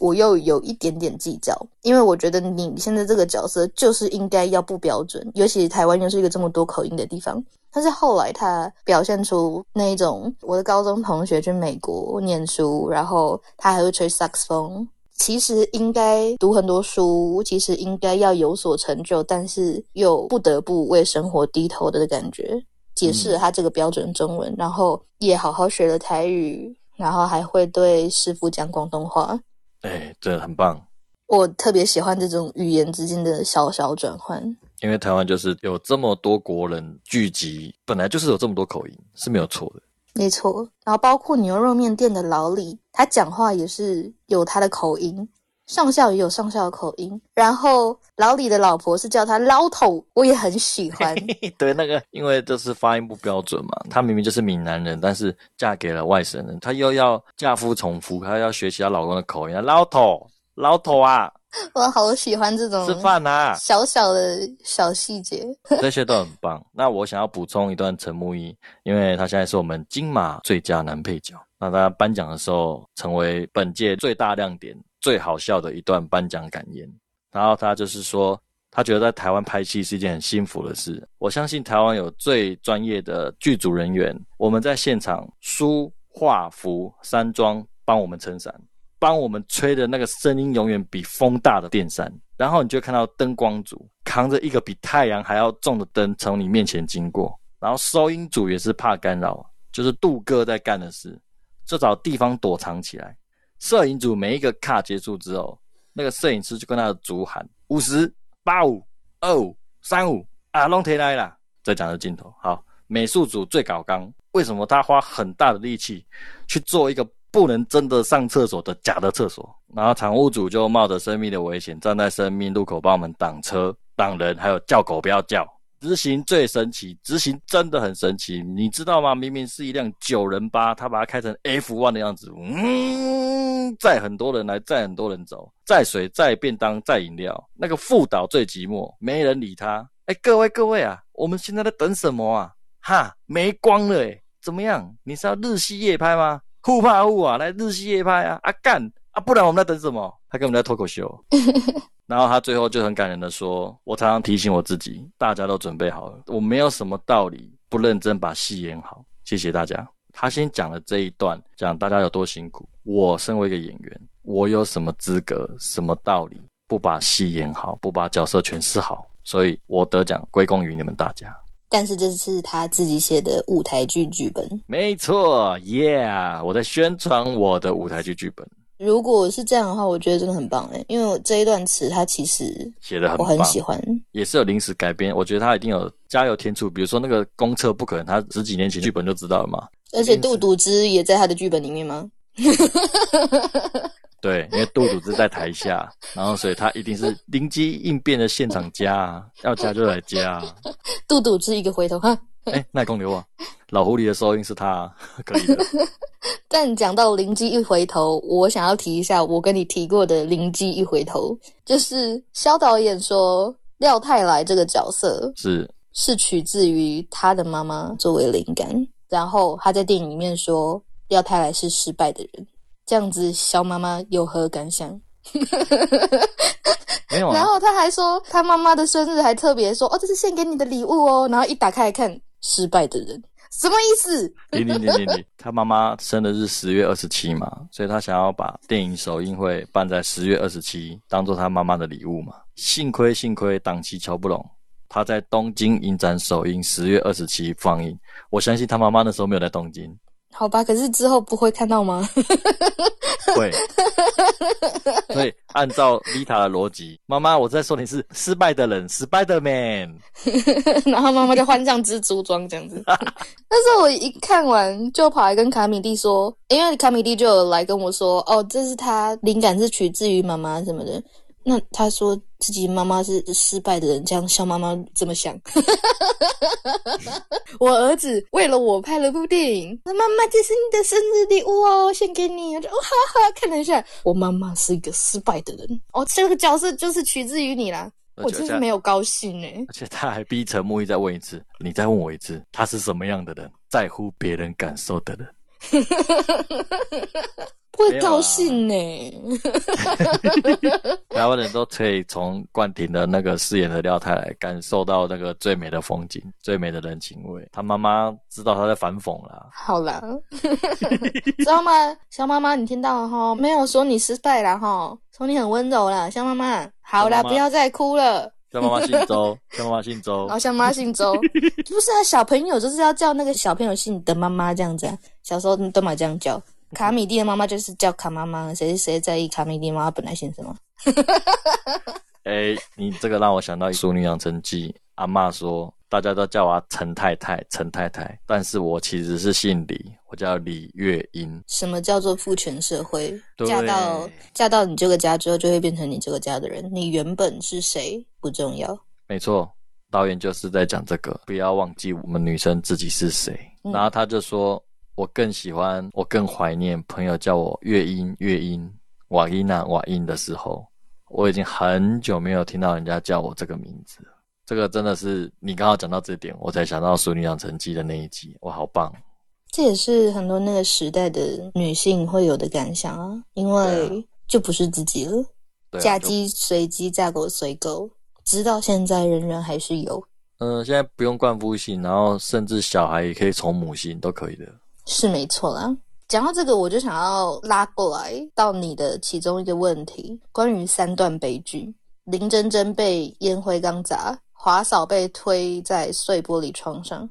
我又有一点点计较，因为我觉得你现在这个角色就是应该要不标准，尤其台湾又是一个这么多口音的地方。但是后来他表现出那一种，我的高中同学去美国念书，然后他还会吹萨克斯风。其实应该读很多书，其实应该要有所成就，但是又不得不为生活低头的感觉。解释了他这个标准中文，然后也好好学了台语，然后还会对师傅讲广东话。哎，这很棒！我特别喜欢这种语言之间的小小转换。因为台湾就是有这么多国人聚集，本来就是有这么多口音，是没有错的。没错，然后包括牛肉面店的老李，他讲话也是有他的口音，上校也有上校的口音。然后老李的老婆是叫他老头，我也很喜欢。对，那个因为这是发音不标准嘛，他明明就是闽南人，但是嫁给了外省人，他又要嫁夫从夫，还要学习她老公的口音，老头，老头啊，我好喜欢这种吃饭啊，小小的小细节，这些都很棒。那我想要补充一段陈木一，因为他现在是我们金马最佳男配角。那他颁奖的时候，成为本届最大亮点、最好笑的一段颁奖感言。然后他就是说，他觉得在台湾拍戏是一件很幸福的事。我相信台湾有最专业的剧组人员，我们在现场梳化服山庄帮我们撑伞。帮我们吹的那个声音永远比风大的电扇，然后你就看到灯光组扛着一个比太阳还要重的灯从你面前经过，然后收音组也是怕干扰，就是杜哥在干的事，就找地方躲藏起来。摄影组每一个卡结束之后，那个摄影师就跟他的组喊五十八五二五三五啊，龙提来了，再讲个镜头。好，美术组最搞刚，为什么他花很大的力气去做一个？不能真的上厕所的假的厕所，然后场务组就冒着生命的危险站在生命路口帮我们挡车、挡人，还有叫狗不要叫。执行最神奇，执行真的很神奇，你知道吗？明明是一辆九人八，他把它开成 F one 的样子，嗯，载很多人来，载很多人走，载水、载便当、载饮料。那个副岛最寂寞，没人理他。哎，各位各位啊，我们现在在等什么啊？哈，没光了哎，怎么样？你是要日系夜拍吗？互怕互啊，来日系夜拍啊！啊干啊，不然我们在等什么？他根本在脱口秀。然后他最后就很感人的说：“我常常提醒我自己，大家都准备好了，我没有什么道理不认真把戏演好。”谢谢大家。他先讲了这一段，讲大家有多辛苦。我身为一个演员，我有什么资格、什么道理不把戏演好，不把角色诠释好？所以我得奖归功于你们大家。但是这是他自己写的舞台剧剧本，没错，Yeah，我在宣传我的舞台剧剧本。如果是这样的话，我觉得真的很棒哎，因为我这一段词它其实写的很，我很喜欢，也是有临时改编，我觉得他一定有加油添醋。比如说那个公厕不可能，他十几年前剧本就知道了嘛。而且杜笃之也在他的剧本里面吗？对，因为杜笃之在台下，然后所以他一定是灵机应变的现场加，要加就来加。杜笃之一个回头，哈，哎，那公牛啊，老狐狸的收音是他，可以的。但讲到灵机一回头，我想要提一下我跟你提过的灵机一回头，就是肖导演说廖太来这个角色是是取自于他的妈妈作为灵感，然后他在电影里面说廖太来是失败的人。这样子，肖妈妈有何感想？没有。然后他还说，他妈妈的生日还特别说：“哦，这是献给你的礼物哦。”然后一打开来看，失败的人什么意思？停停停停停！他妈妈生的是十月二十七嘛，所以他想要把电影首映会办在十月二十七，当做他妈妈的礼物嘛。幸亏幸亏档期敲不拢，他在东京影展首映，十月二十七放映。我相信他妈妈那时候没有在东京。好吧，可是之后不会看到吗？会。所以按照丽塔的逻辑，妈妈，我在说你是失败的人，失败的 man。然后妈妈就换上蜘蛛装这样子。但是我一看完就跑来跟卡米蒂说，因为卡米蒂就有来跟我说，哦，这是他灵感是取自于妈妈什么的。那他说自己妈妈是失败的人，这样笑妈妈这么想。我儿子为了我拍了部电影，妈妈这是你的生日礼物哦，献给你。我就哦哈哈看了一下，我妈妈是一个失败的人哦，这个角色就是取自于你啦。我真是没有高兴哎。而且他还逼陈木易再问一次，你再问我一次，他是什么样的人，在乎别人感受的人。会高兴呢。台湾人都可以从冠廷的那个饰演的廖太来感受到那个最美的风景、最美的人情味。他妈妈知道他在反讽了。好了，知道吗？肖妈妈，你听到了哈？没有说你失败了哈，说你很温柔了。肖妈妈，好了，不要再哭了。小妈妈姓周，叫妈妈姓周，然后小妈妈姓周，不 是啊？小朋友就是要叫那个小朋友姓的妈妈这样子啊。小时候都嘛这样叫。卡米蒂的妈妈就是叫卡妈妈，谁谁在意卡米蒂妈妈本来姓什么？哎，你这个让我想到《淑女养成记》，阿妈说大家都叫我陈太太，陈太太，但是我其实是姓李，我叫李月英。什么叫做父权社会？嫁到嫁到你这个家之后，就会变成你这个家的人。你原本是谁不重要。没错，导演就是在讲这个，不要忘记我们女生自己是谁。然后他就说。我更喜欢，我更怀念朋友叫我月英月英瓦伊娜瓦英的时候，我已经很久没有听到人家叫我这个名字。这个真的是你刚刚讲到这点，我才想到《淑女养成记》的那一集，哇，好棒！这也是很多那个时代的女性会有的感想啊，因为就不是自己了，嫁鸡随鸡，嫁狗随狗，直到现在仍然还是有。嗯，现在不用冠夫姓，然后甚至小孩也可以从母姓，都可以的。是没错啦。讲到这个，我就想要拉过来到你的其中一个问题，关于三段悲剧：林真真被烟灰缸砸。华嫂被推在碎玻璃窗上，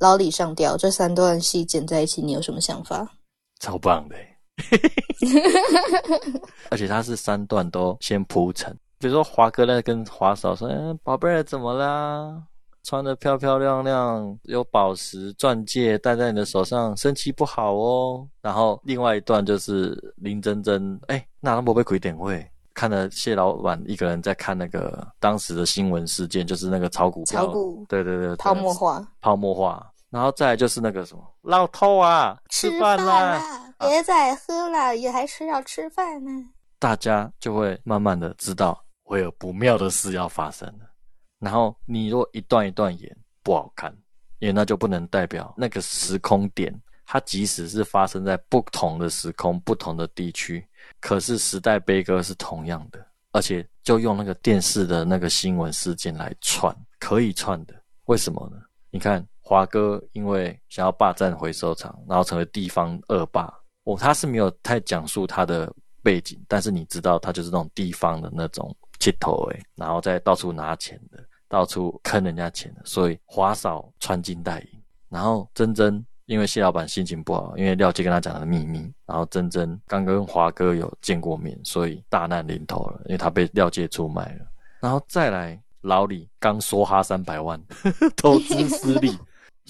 老李上吊，这三段戏剪在一起，你有什么想法？超棒的，而且它是三段都先铺陈，比如说华哥在跟华嫂说：“嗯，宝贝儿怎么啦？穿的漂漂亮亮，有宝石钻戒戴在你的手上，生气不好哦。”然后另外一段就是林真真，哎，那他不被鬼点会？看了谢老板一个人在看那个当时的新闻事件，就是那个炒股票，炒股，对对对，泡沫化，泡沫化，然后再就是那个什么老头啊，吃饭啦，别再喝了，也还是要吃饭呢。大家就会慢慢的知道会有不妙的事要发生了。然后你若一段一段演不好看，因为那就不能代表那个时空点，它即使是发生在不同的时空、不同的地区。可是时代悲歌是同样的，而且就用那个电视的那个新闻事件来串，可以串的。为什么呢？你看华哥因为想要霸占回收厂，然后成为地方恶霸。哦，他是没有太讲述他的背景，但是你知道他就是那种地方的那种切头诶，然后再到处拿钱的，到处坑人家钱的。所以华嫂穿金戴银，然后珍珍。因为谢老板心情不好，因为廖杰跟他讲的秘密，然后珍珍刚跟华哥有见过面，所以大难临头了，因为他被廖杰出卖了。然后再来老李刚梭哈三百万 投资失利，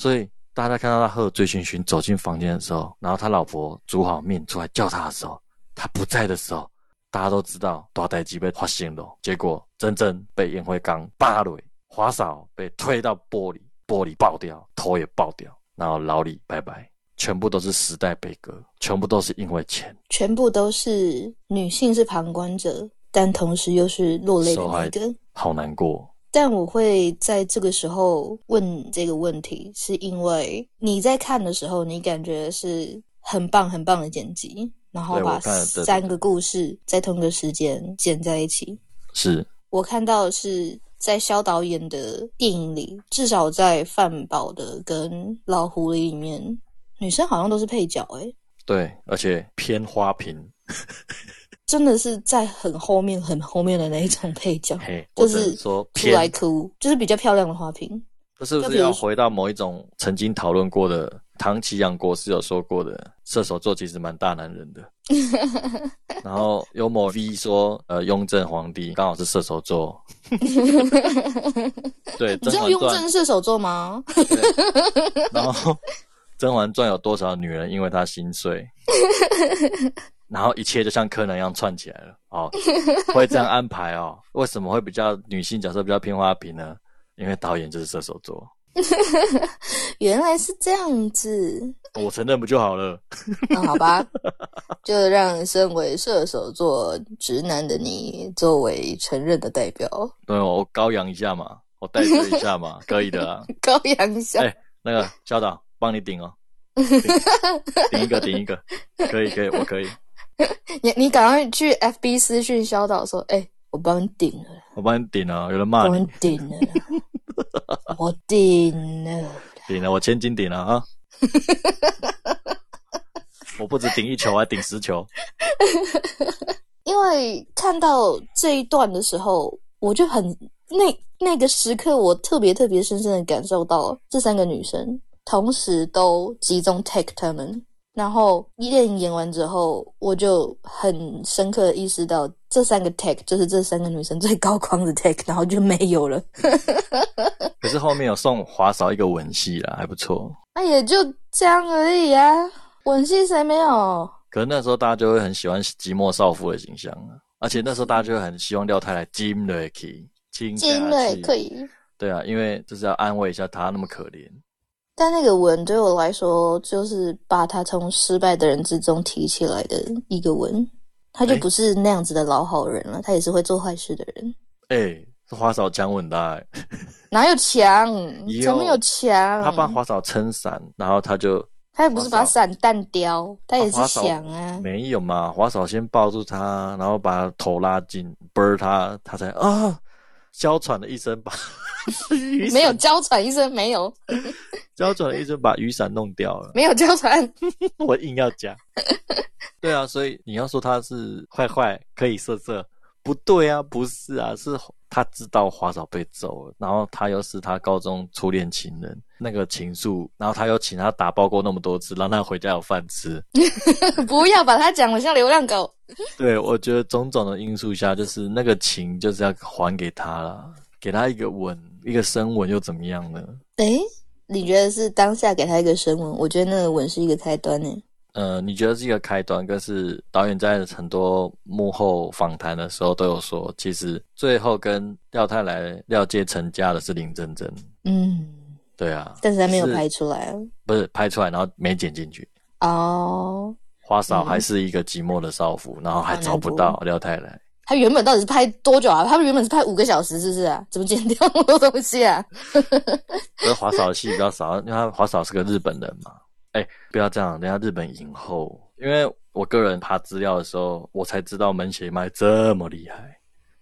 所以大家看到他喝醉醺醺走进房间的时候，然后他老婆煮好面出来叫他的时候，他不在的时候，大家都知道大代机被发现了。结果珍珍被烟灰缸扒了，华嫂被推到玻璃，玻璃爆掉，头也爆掉。然后老李拜拜，全部都是时代悲歌，全部都是因为钱，全部都是女性是旁观者，但同时又是落泪的那个，好难过。但我会在这个时候问这个问题，是因为你在看的时候，你感觉是很棒很棒的剪辑，然后把三个故事在同一个时间剪在一起。是我看到是。在肖导演的电影里，至少在范宝的跟老狐狸里面，女生好像都是配角哎。对，而且偏花瓶，真的是在很后面、很后面的那一种 配角，就是说出来哭，就是比较漂亮的花瓶。这是不是要回到某一种曾经讨论过的？唐奇阳国师有说过的，射手座其实蛮大男人的。然后有某 V 说，呃，雍正皇帝刚好是射手座。对，你知道雍正射手座吗？然后《甄嬛传》有多少女人因为他心碎？然后一切就像柯南一样串起来了。哦，会这样安排哦？为什么会比较女性角色比较偏花瓶呢？因为导演就是射手座。原来是这样子，我承认不就好了？那好吧，就让身为射手座直男的你作为承认的代表。对，我高扬一下嘛，我代表一下嘛，可以的啊。高扬一下，哎，那个校长帮你顶哦，顶一个，顶一个，可以，可以，我可以。你你赶快去 FB 私讯肖导说，哎，我帮你顶了，我帮你顶了，有人骂你顶了。我顶了，顶了，我千金顶了啊！我不止顶一球，还顶十球。因为看到这一段的时候，我就很那那个时刻，我特别特别深深的感受到这三个女生同时都集中 take 他们。然后电影演完之后，我就很深刻的意识到，这三个 take 就是这三个女生最高光的 take，然后就没有了。可是后面有送华嫂一个吻戏啦，还不错。那也就这样而已啊，吻戏谁没有？可是那时候大家就会很喜欢寂寞少妇的形象啊，而且那时候大家就会很希望廖太太金瑞可以，金瑞可以。对啊，因为就是要安慰一下她那么可怜。但那个吻对我来说，就是把他从失败的人之中提起来的一个吻。他就不是那样子的老好人了，他也是会做坏事的人。哎，花嫂强很大，哪有强？怎么有强？他帮花嫂撑伞，然后他就。他也不是把伞弹掉，他也是想啊，没有嘛？华嫂先抱住他，然后把头拉近，啵他，他才啊，娇喘了一声把雨没有娇喘一声，没有。娇喘的一声把雨伞弄掉了，没有娇喘，我硬要加，对啊，所以你要说他是坏坏，可以色色，不对啊，不是啊，是。他知道华嫂被揍了，然后他又是他高中初恋情人，那个情愫，然后他又请他打包过那么多次，让他回家有饭吃。不要把他讲的像流浪狗。对，我觉得种种的因素下，就是那个情就是要还给他了，给他一个吻，一个深吻又怎么样呢？诶，你觉得是当下给他一个深吻？我觉得那个吻是一个开端呢。呃，你觉得是一个开端，可是导演在很多幕后访谈的时候都有说，其实最后跟廖太来廖界成家的是林真真。嗯，对啊，但是还没有拍出来，不是拍出来，然后没剪进去。哦，花嫂还是一个寂寞的少妇，然后还找不到廖太来。他原本到底是拍多久啊？他们原本是拍五个小时，是不是啊？怎么剪掉那么多东西啊？因为华嫂的戏比较少，因为他华嫂是个日本人嘛。哎，不要这样，人家日本影后。因为我个人爬资料的时候，我才知道门胁麦这么厉害。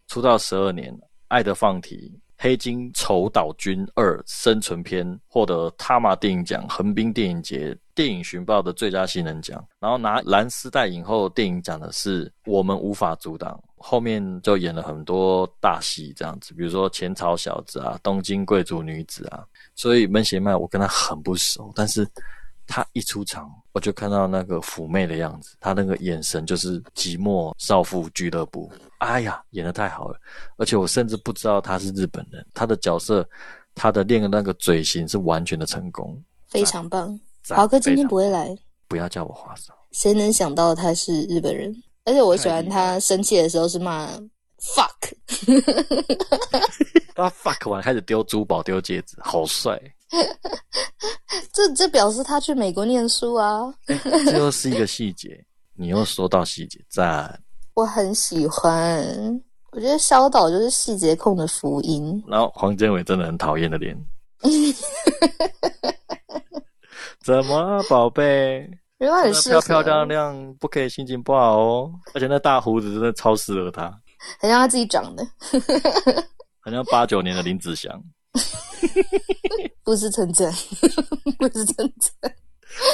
出道十二年，《爱的放题》《黑金丑岛君二生存篇》获得他马电影奖、横滨电影节电影寻报的最佳新人奖，然后拿蓝丝带影后电影奖的是《我们无法阻挡》。后面就演了很多大戏，这样子，比如说《前朝小子》啊，《东京贵族女子》啊。所以门胁麦我跟他很不熟，但是。他一出场，我就看到那个妩媚的样子，他那个眼神就是寂寞少妇俱乐部。哎呀，演的太好了！而且我甚至不知道他是日本人，他的角色，他的练的那个嘴型是完全的成功，非常棒。华哥今天不会来，不要叫我华嫂。谁能想到他是日本人？而且我喜欢他生气的时候是骂 fuck，他 fuck 完开始丢珠宝、丢戒指，好帅。这这表示他去美国念书啊！这又是一个细节，你又说到细节，赞！我很喜欢，我觉得萧导就是细节控的福音。然后黄建伟真的很讨厌的脸，怎么宝贝？原来很漂漂亮亮，不可以心情不好哦。而且那大胡子真的超适合他，很像他自己长的，很像八九年的林子祥。不是称赞，不是称赞，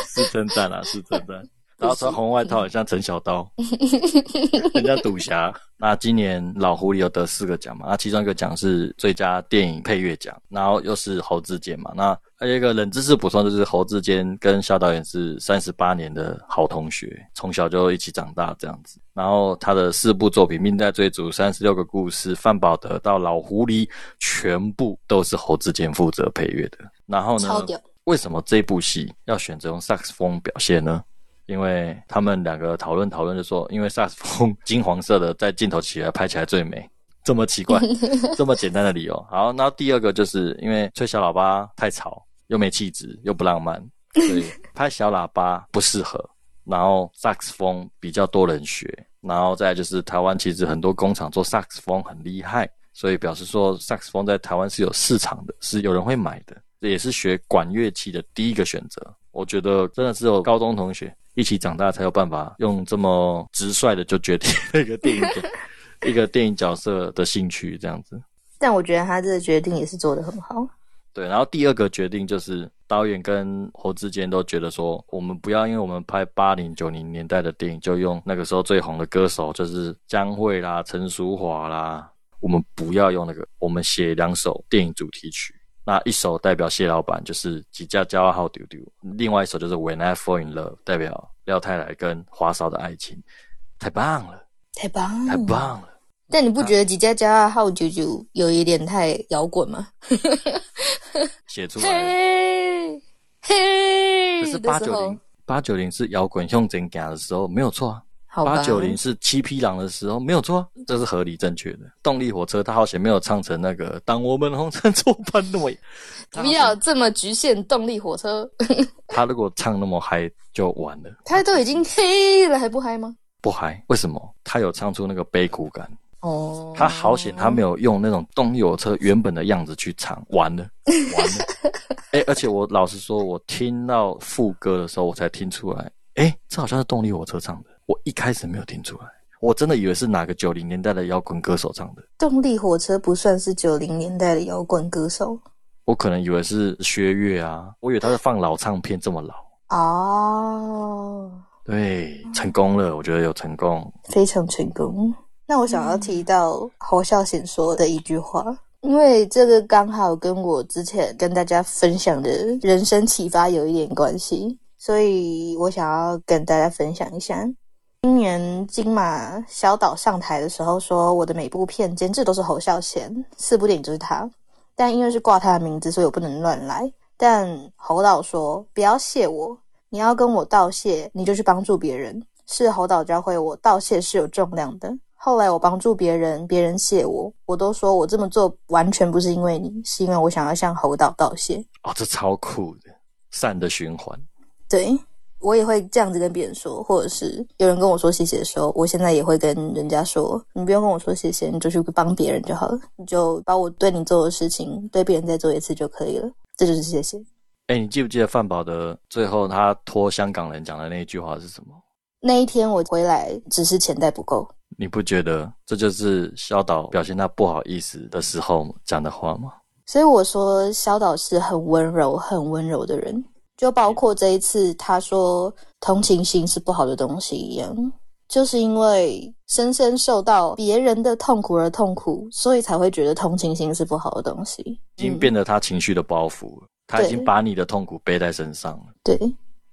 是称赞啊，是称赞。然后穿红外套，很像陈小刀，很像赌侠。那今年老狐狸有得四个奖嘛？那其中一个奖是最佳电影配乐奖，然后又是侯志坚嘛。那还有一个冷知识补充，就是侯志坚跟肖导演是三十八年的好同学，从小就一起长大这样子。然后他的四部作品《命在追逐》、三十六个故事、范宝德到老狐狸，全部都是侯志坚负责配乐的。然后呢？为什么这部戏要选择用萨克斯风表现呢？因为他们两个讨论讨论就说，因为萨克斯风金黄色的在镜头起来拍起来最美，这么奇怪，这么简单的理由。好，然后第二个就是因为吹小喇叭太吵，又没气质，又不浪漫，所以拍小喇叭不适合。然后萨克斯风比较多人学，然后再就是台湾其实很多工厂做萨克斯风很厉害，所以表示说萨克斯风在台湾是有市场的，是有人会买的，这也是学管乐器的第一个选择。我觉得真的是有高中同学。一起长大才有办法用这么直率的就决定一个电影 一个电影角色的兴趣这样子。但我觉得他这个决定也是做的很好。对，然后第二个决定就是导演跟侯志坚都觉得说，我们不要因为我们拍八零九零年代的电影就用那个时候最红的歌手，就是江蕙啦、陈淑桦啦，我们不要用那个，我们写两首电影主题曲。那一首代表谢老板就是《吉家骄傲号丢丢》，另外一首就是《When I Fall in Love》，代表廖太来跟华嫂的爱情，太棒了，太棒，太棒了。但你不觉得《吉家骄傲号丢丢》有一点太摇滚吗？写出来，嘿，嘿，可是八九零八九零是摇滚用真假的时候，没有错啊。八九零是七匹狼的时候没有错，这是合理正确的。动力火车他好险没有唱成那个当我们红尘作伴那么，不要这么局限动力火车。他如果唱那么嗨就完了。他都已经黑了还不嗨吗？不嗨。为什么？他有唱出那个悲苦感。哦，他好险，他没有用那种动力火车原本的样子去唱，完了，完了。哎，而且我老实说，我听到副歌的时候，我才听出来，哎，这好像是动力火车唱的。我一开始没有听出来，我真的以为是哪个九零年代的摇滚歌手唱的。动力火车不算是九零年代的摇滚歌手，我可能以为是薛岳啊，我以为他是放老唱片这么老。哦，对，成功了，我觉得有成功，非常成功。那我想要提到侯孝贤说的一句话，因为这个刚好跟我之前跟大家分享的人生启发有一点关系，所以我想要跟大家分享一下。今年金马小岛上台的时候说，我的每部片监制都是侯孝贤，四部电影就是他，但因为是挂他的名字，所以我不能乱来。但侯导说，不要谢我，你要跟我道谢，你就去帮助别人。是侯导教会我，道谢是有重量的。后来我帮助别人，别人谢我，我都说我这么做完全不是因为你，是因为我想要向侯导道谢。哦，这超酷的，善的循环。对我也会这样子跟别人说，或者是有人跟我说谢谢的时候，我现在也会跟人家说，你不用跟我说谢谢，你就去帮别人就好了，你就把我对你做的事情对别人再做一次就可以了，这就是谢谢。哎，你记不记得范宝的最后他托香港人讲的那一句话是什么？那一天我回来，只是钱袋不够。你不觉得这就是肖导表现他不好意思的时候讲的话吗？所以我说肖导是很温柔、很温柔的人，就包括这一次他说同情心是不好的东西一样，就是因为深深受到别人的痛苦而痛苦，所以才会觉得同情心是不好的东西，已经变得他情绪的包袱了，他已经把你的痛苦背在身上了。对。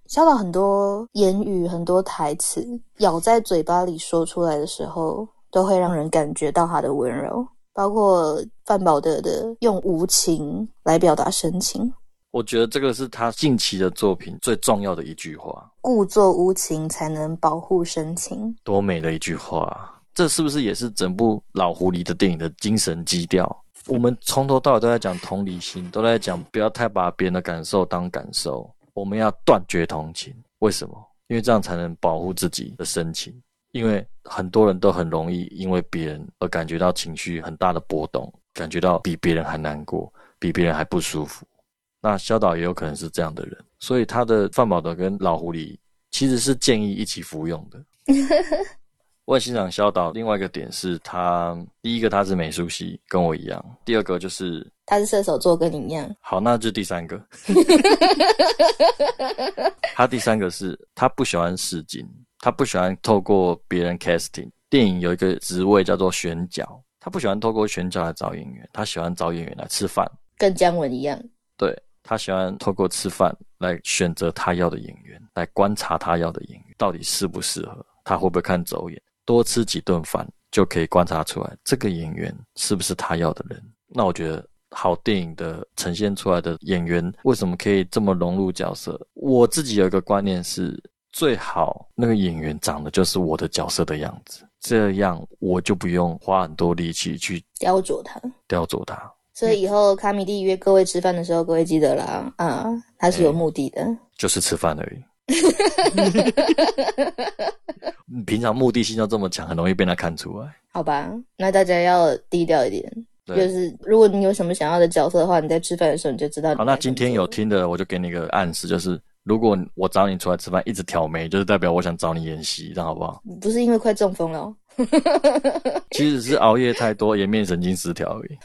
萧导很多言语、很多台词咬在嘴巴里说出来的时候，都会让人感觉到他的温柔。包括范宝德的用无情来表达深情，我觉得这个是他近期的作品最重要的一句话：故作无情才能保护深情。多美的一句话！这是不是也是整部老狐狸的电影的精神基调？我们从头到尾都在讲同理心，都在讲不要太把别人的感受当感受。我们要断绝同情，为什么？因为这样才能保护自己的深情。因为很多人都很容易因为别人而感觉到情绪很大的波动，感觉到比别人还难过，比别人还不舒服。那萧导也有可能是这样的人，所以他的范宝德跟老狐狸其实是建议一起服用的。我很欣赏萧导，另外一个点是他第一个他是美术系，跟我一样；第二个就是他是射手座，跟你一样。好，那就第三个。他第三个是他不喜欢试镜，他不喜欢透过别人 casting。电影有一个职位叫做选角，他不喜欢透过选角来找演员，他喜欢找演员来吃饭，跟姜文一样。对他喜欢透过吃饭来选择他要的演员，来观察他要的演员到底适不适合，他会不会看走眼。多吃几顿饭就可以观察出来这个演员是不是他要的人。那我觉得好电影的呈现出来的演员为什么可以这么融入角色？我自己有一个观念是，最好那个演员长得就是我的角色的样子，这样我就不用花很多力气去雕琢他，雕琢他。所以以后卡米蒂约各位吃饭的时候，各位记得啦，啊，他是有目的的，就是吃饭而已。平常目的性要这么强，很容易被他看出来。好吧，那大家要低调一点。就是如果你有什么想要的角色的话，你在吃饭的时候你就知道。好，那今天有听的，我就给你个暗示，就是如果我找你出来吃饭，一直挑眉，就是代表我想找你演戏，这样好不好？不是因为快中风了，其实是熬夜太多，颜面神经失调而已。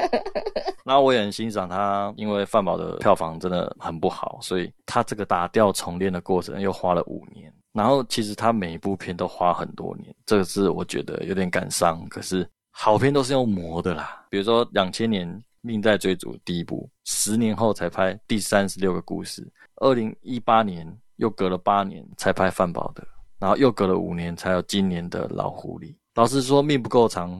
那我也很欣赏他，因为范宝的票房真的很不好，所以他这个打掉重练的过程又花了五年。然后其实他每一部片都花很多年，这个是我觉得有点感伤。可是好片都是用磨的啦，比如说两千年《命在追逐》第一部，十年后才拍第三十六个故事，二零一八年又隔了八年才拍范宝的，然后又隔了五年才有今年的老狐狸。老实说，命不够长，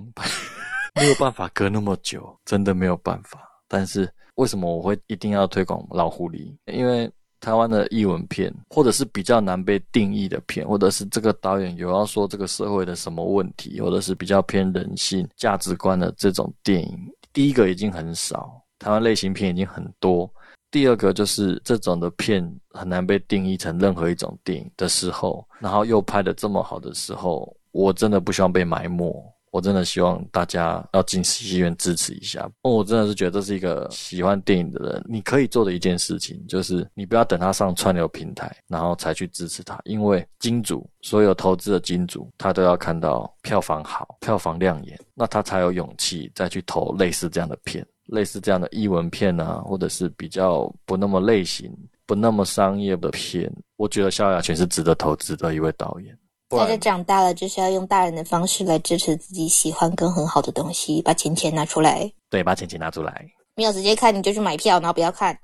没有办法隔那么久，真的没有办法。但是为什么我会一定要推广老狐狸？因为。台湾的译文片，或者是比较难被定义的片，或者是这个导演有要说这个社会的什么问题，或者是比较偏人性价值观的这种电影，第一个已经很少。台湾类型片已经很多，第二个就是这种的片很难被定义成任何一种电影的时候，然后又拍的这么好的时候，我真的不希望被埋没。我真的希望大家要进戏院支持一下。我真的是觉得这是一个喜欢电影的人你可以做的一件事情，就是你不要等他上串流平台，然后才去支持他，因为金主所有投资的金主，他都要看到票房好、票房亮眼，那他才有勇气再去投类似这样的片。类似这样的译文片啊，或者是比较不那么类型、不那么商业的片，我觉得萧亚全是值得投资的一位导演。大家长大了，就是要用大人的方式来支持自己喜欢跟很好的东西，把钱钱拿出来。对，把钱钱拿出来。没有直接看，你就去买票，然后不要看。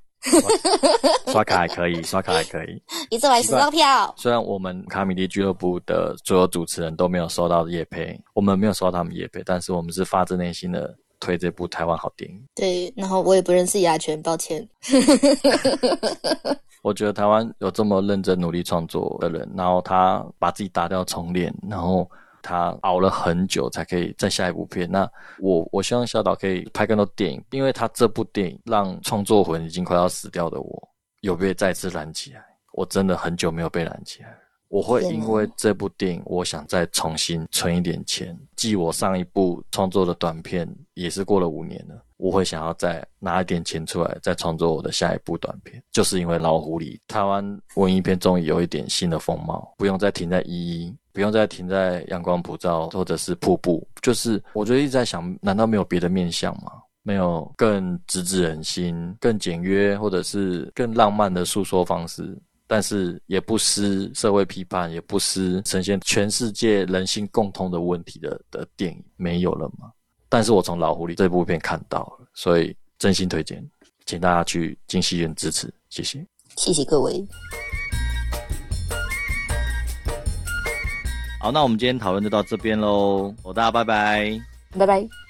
刷卡还可以，刷卡还可以，一次买十张票。虽然我们卡米蒂俱乐部的所有主持人都没有收到叶配，我们没有收到他们叶配，但是我们是发自内心的。推这部台湾好电影，对，然后我也不认识雅泉，抱歉。我觉得台湾有这么认真努力创作的人，然后他把自己打掉重练，然后他熬了很久才可以再下一部片。那我我希望小岛可以拍更多电影，因为他这部电影让创作魂已经快要死掉的我有被再次燃起来。我真的很久没有被燃起来。我会因为这部电影，我想再重新存一点钱。继我上一部创作的短片也是过了五年了，我会想要再拿一点钱出来，再创作我的下一部短片。就是因为老狐狸，台湾文艺片终于有一点新的风貌，不用再停在一一，不用再停在阳光普照或者是瀑布。就是我就一直在想，难道没有别的面向吗？没有更直指人心、更简约或者是更浪漫的诉说方式？但是也不失社会批判，也不失呈现全世界人性共通的问题的的电影没有了吗？但是我从老狐狸这部片看到了，所以真心推荐，请大家去进戏院支持，谢谢，谢谢各位。好，那我们今天讨论就到这边喽，大家拜拜，拜拜。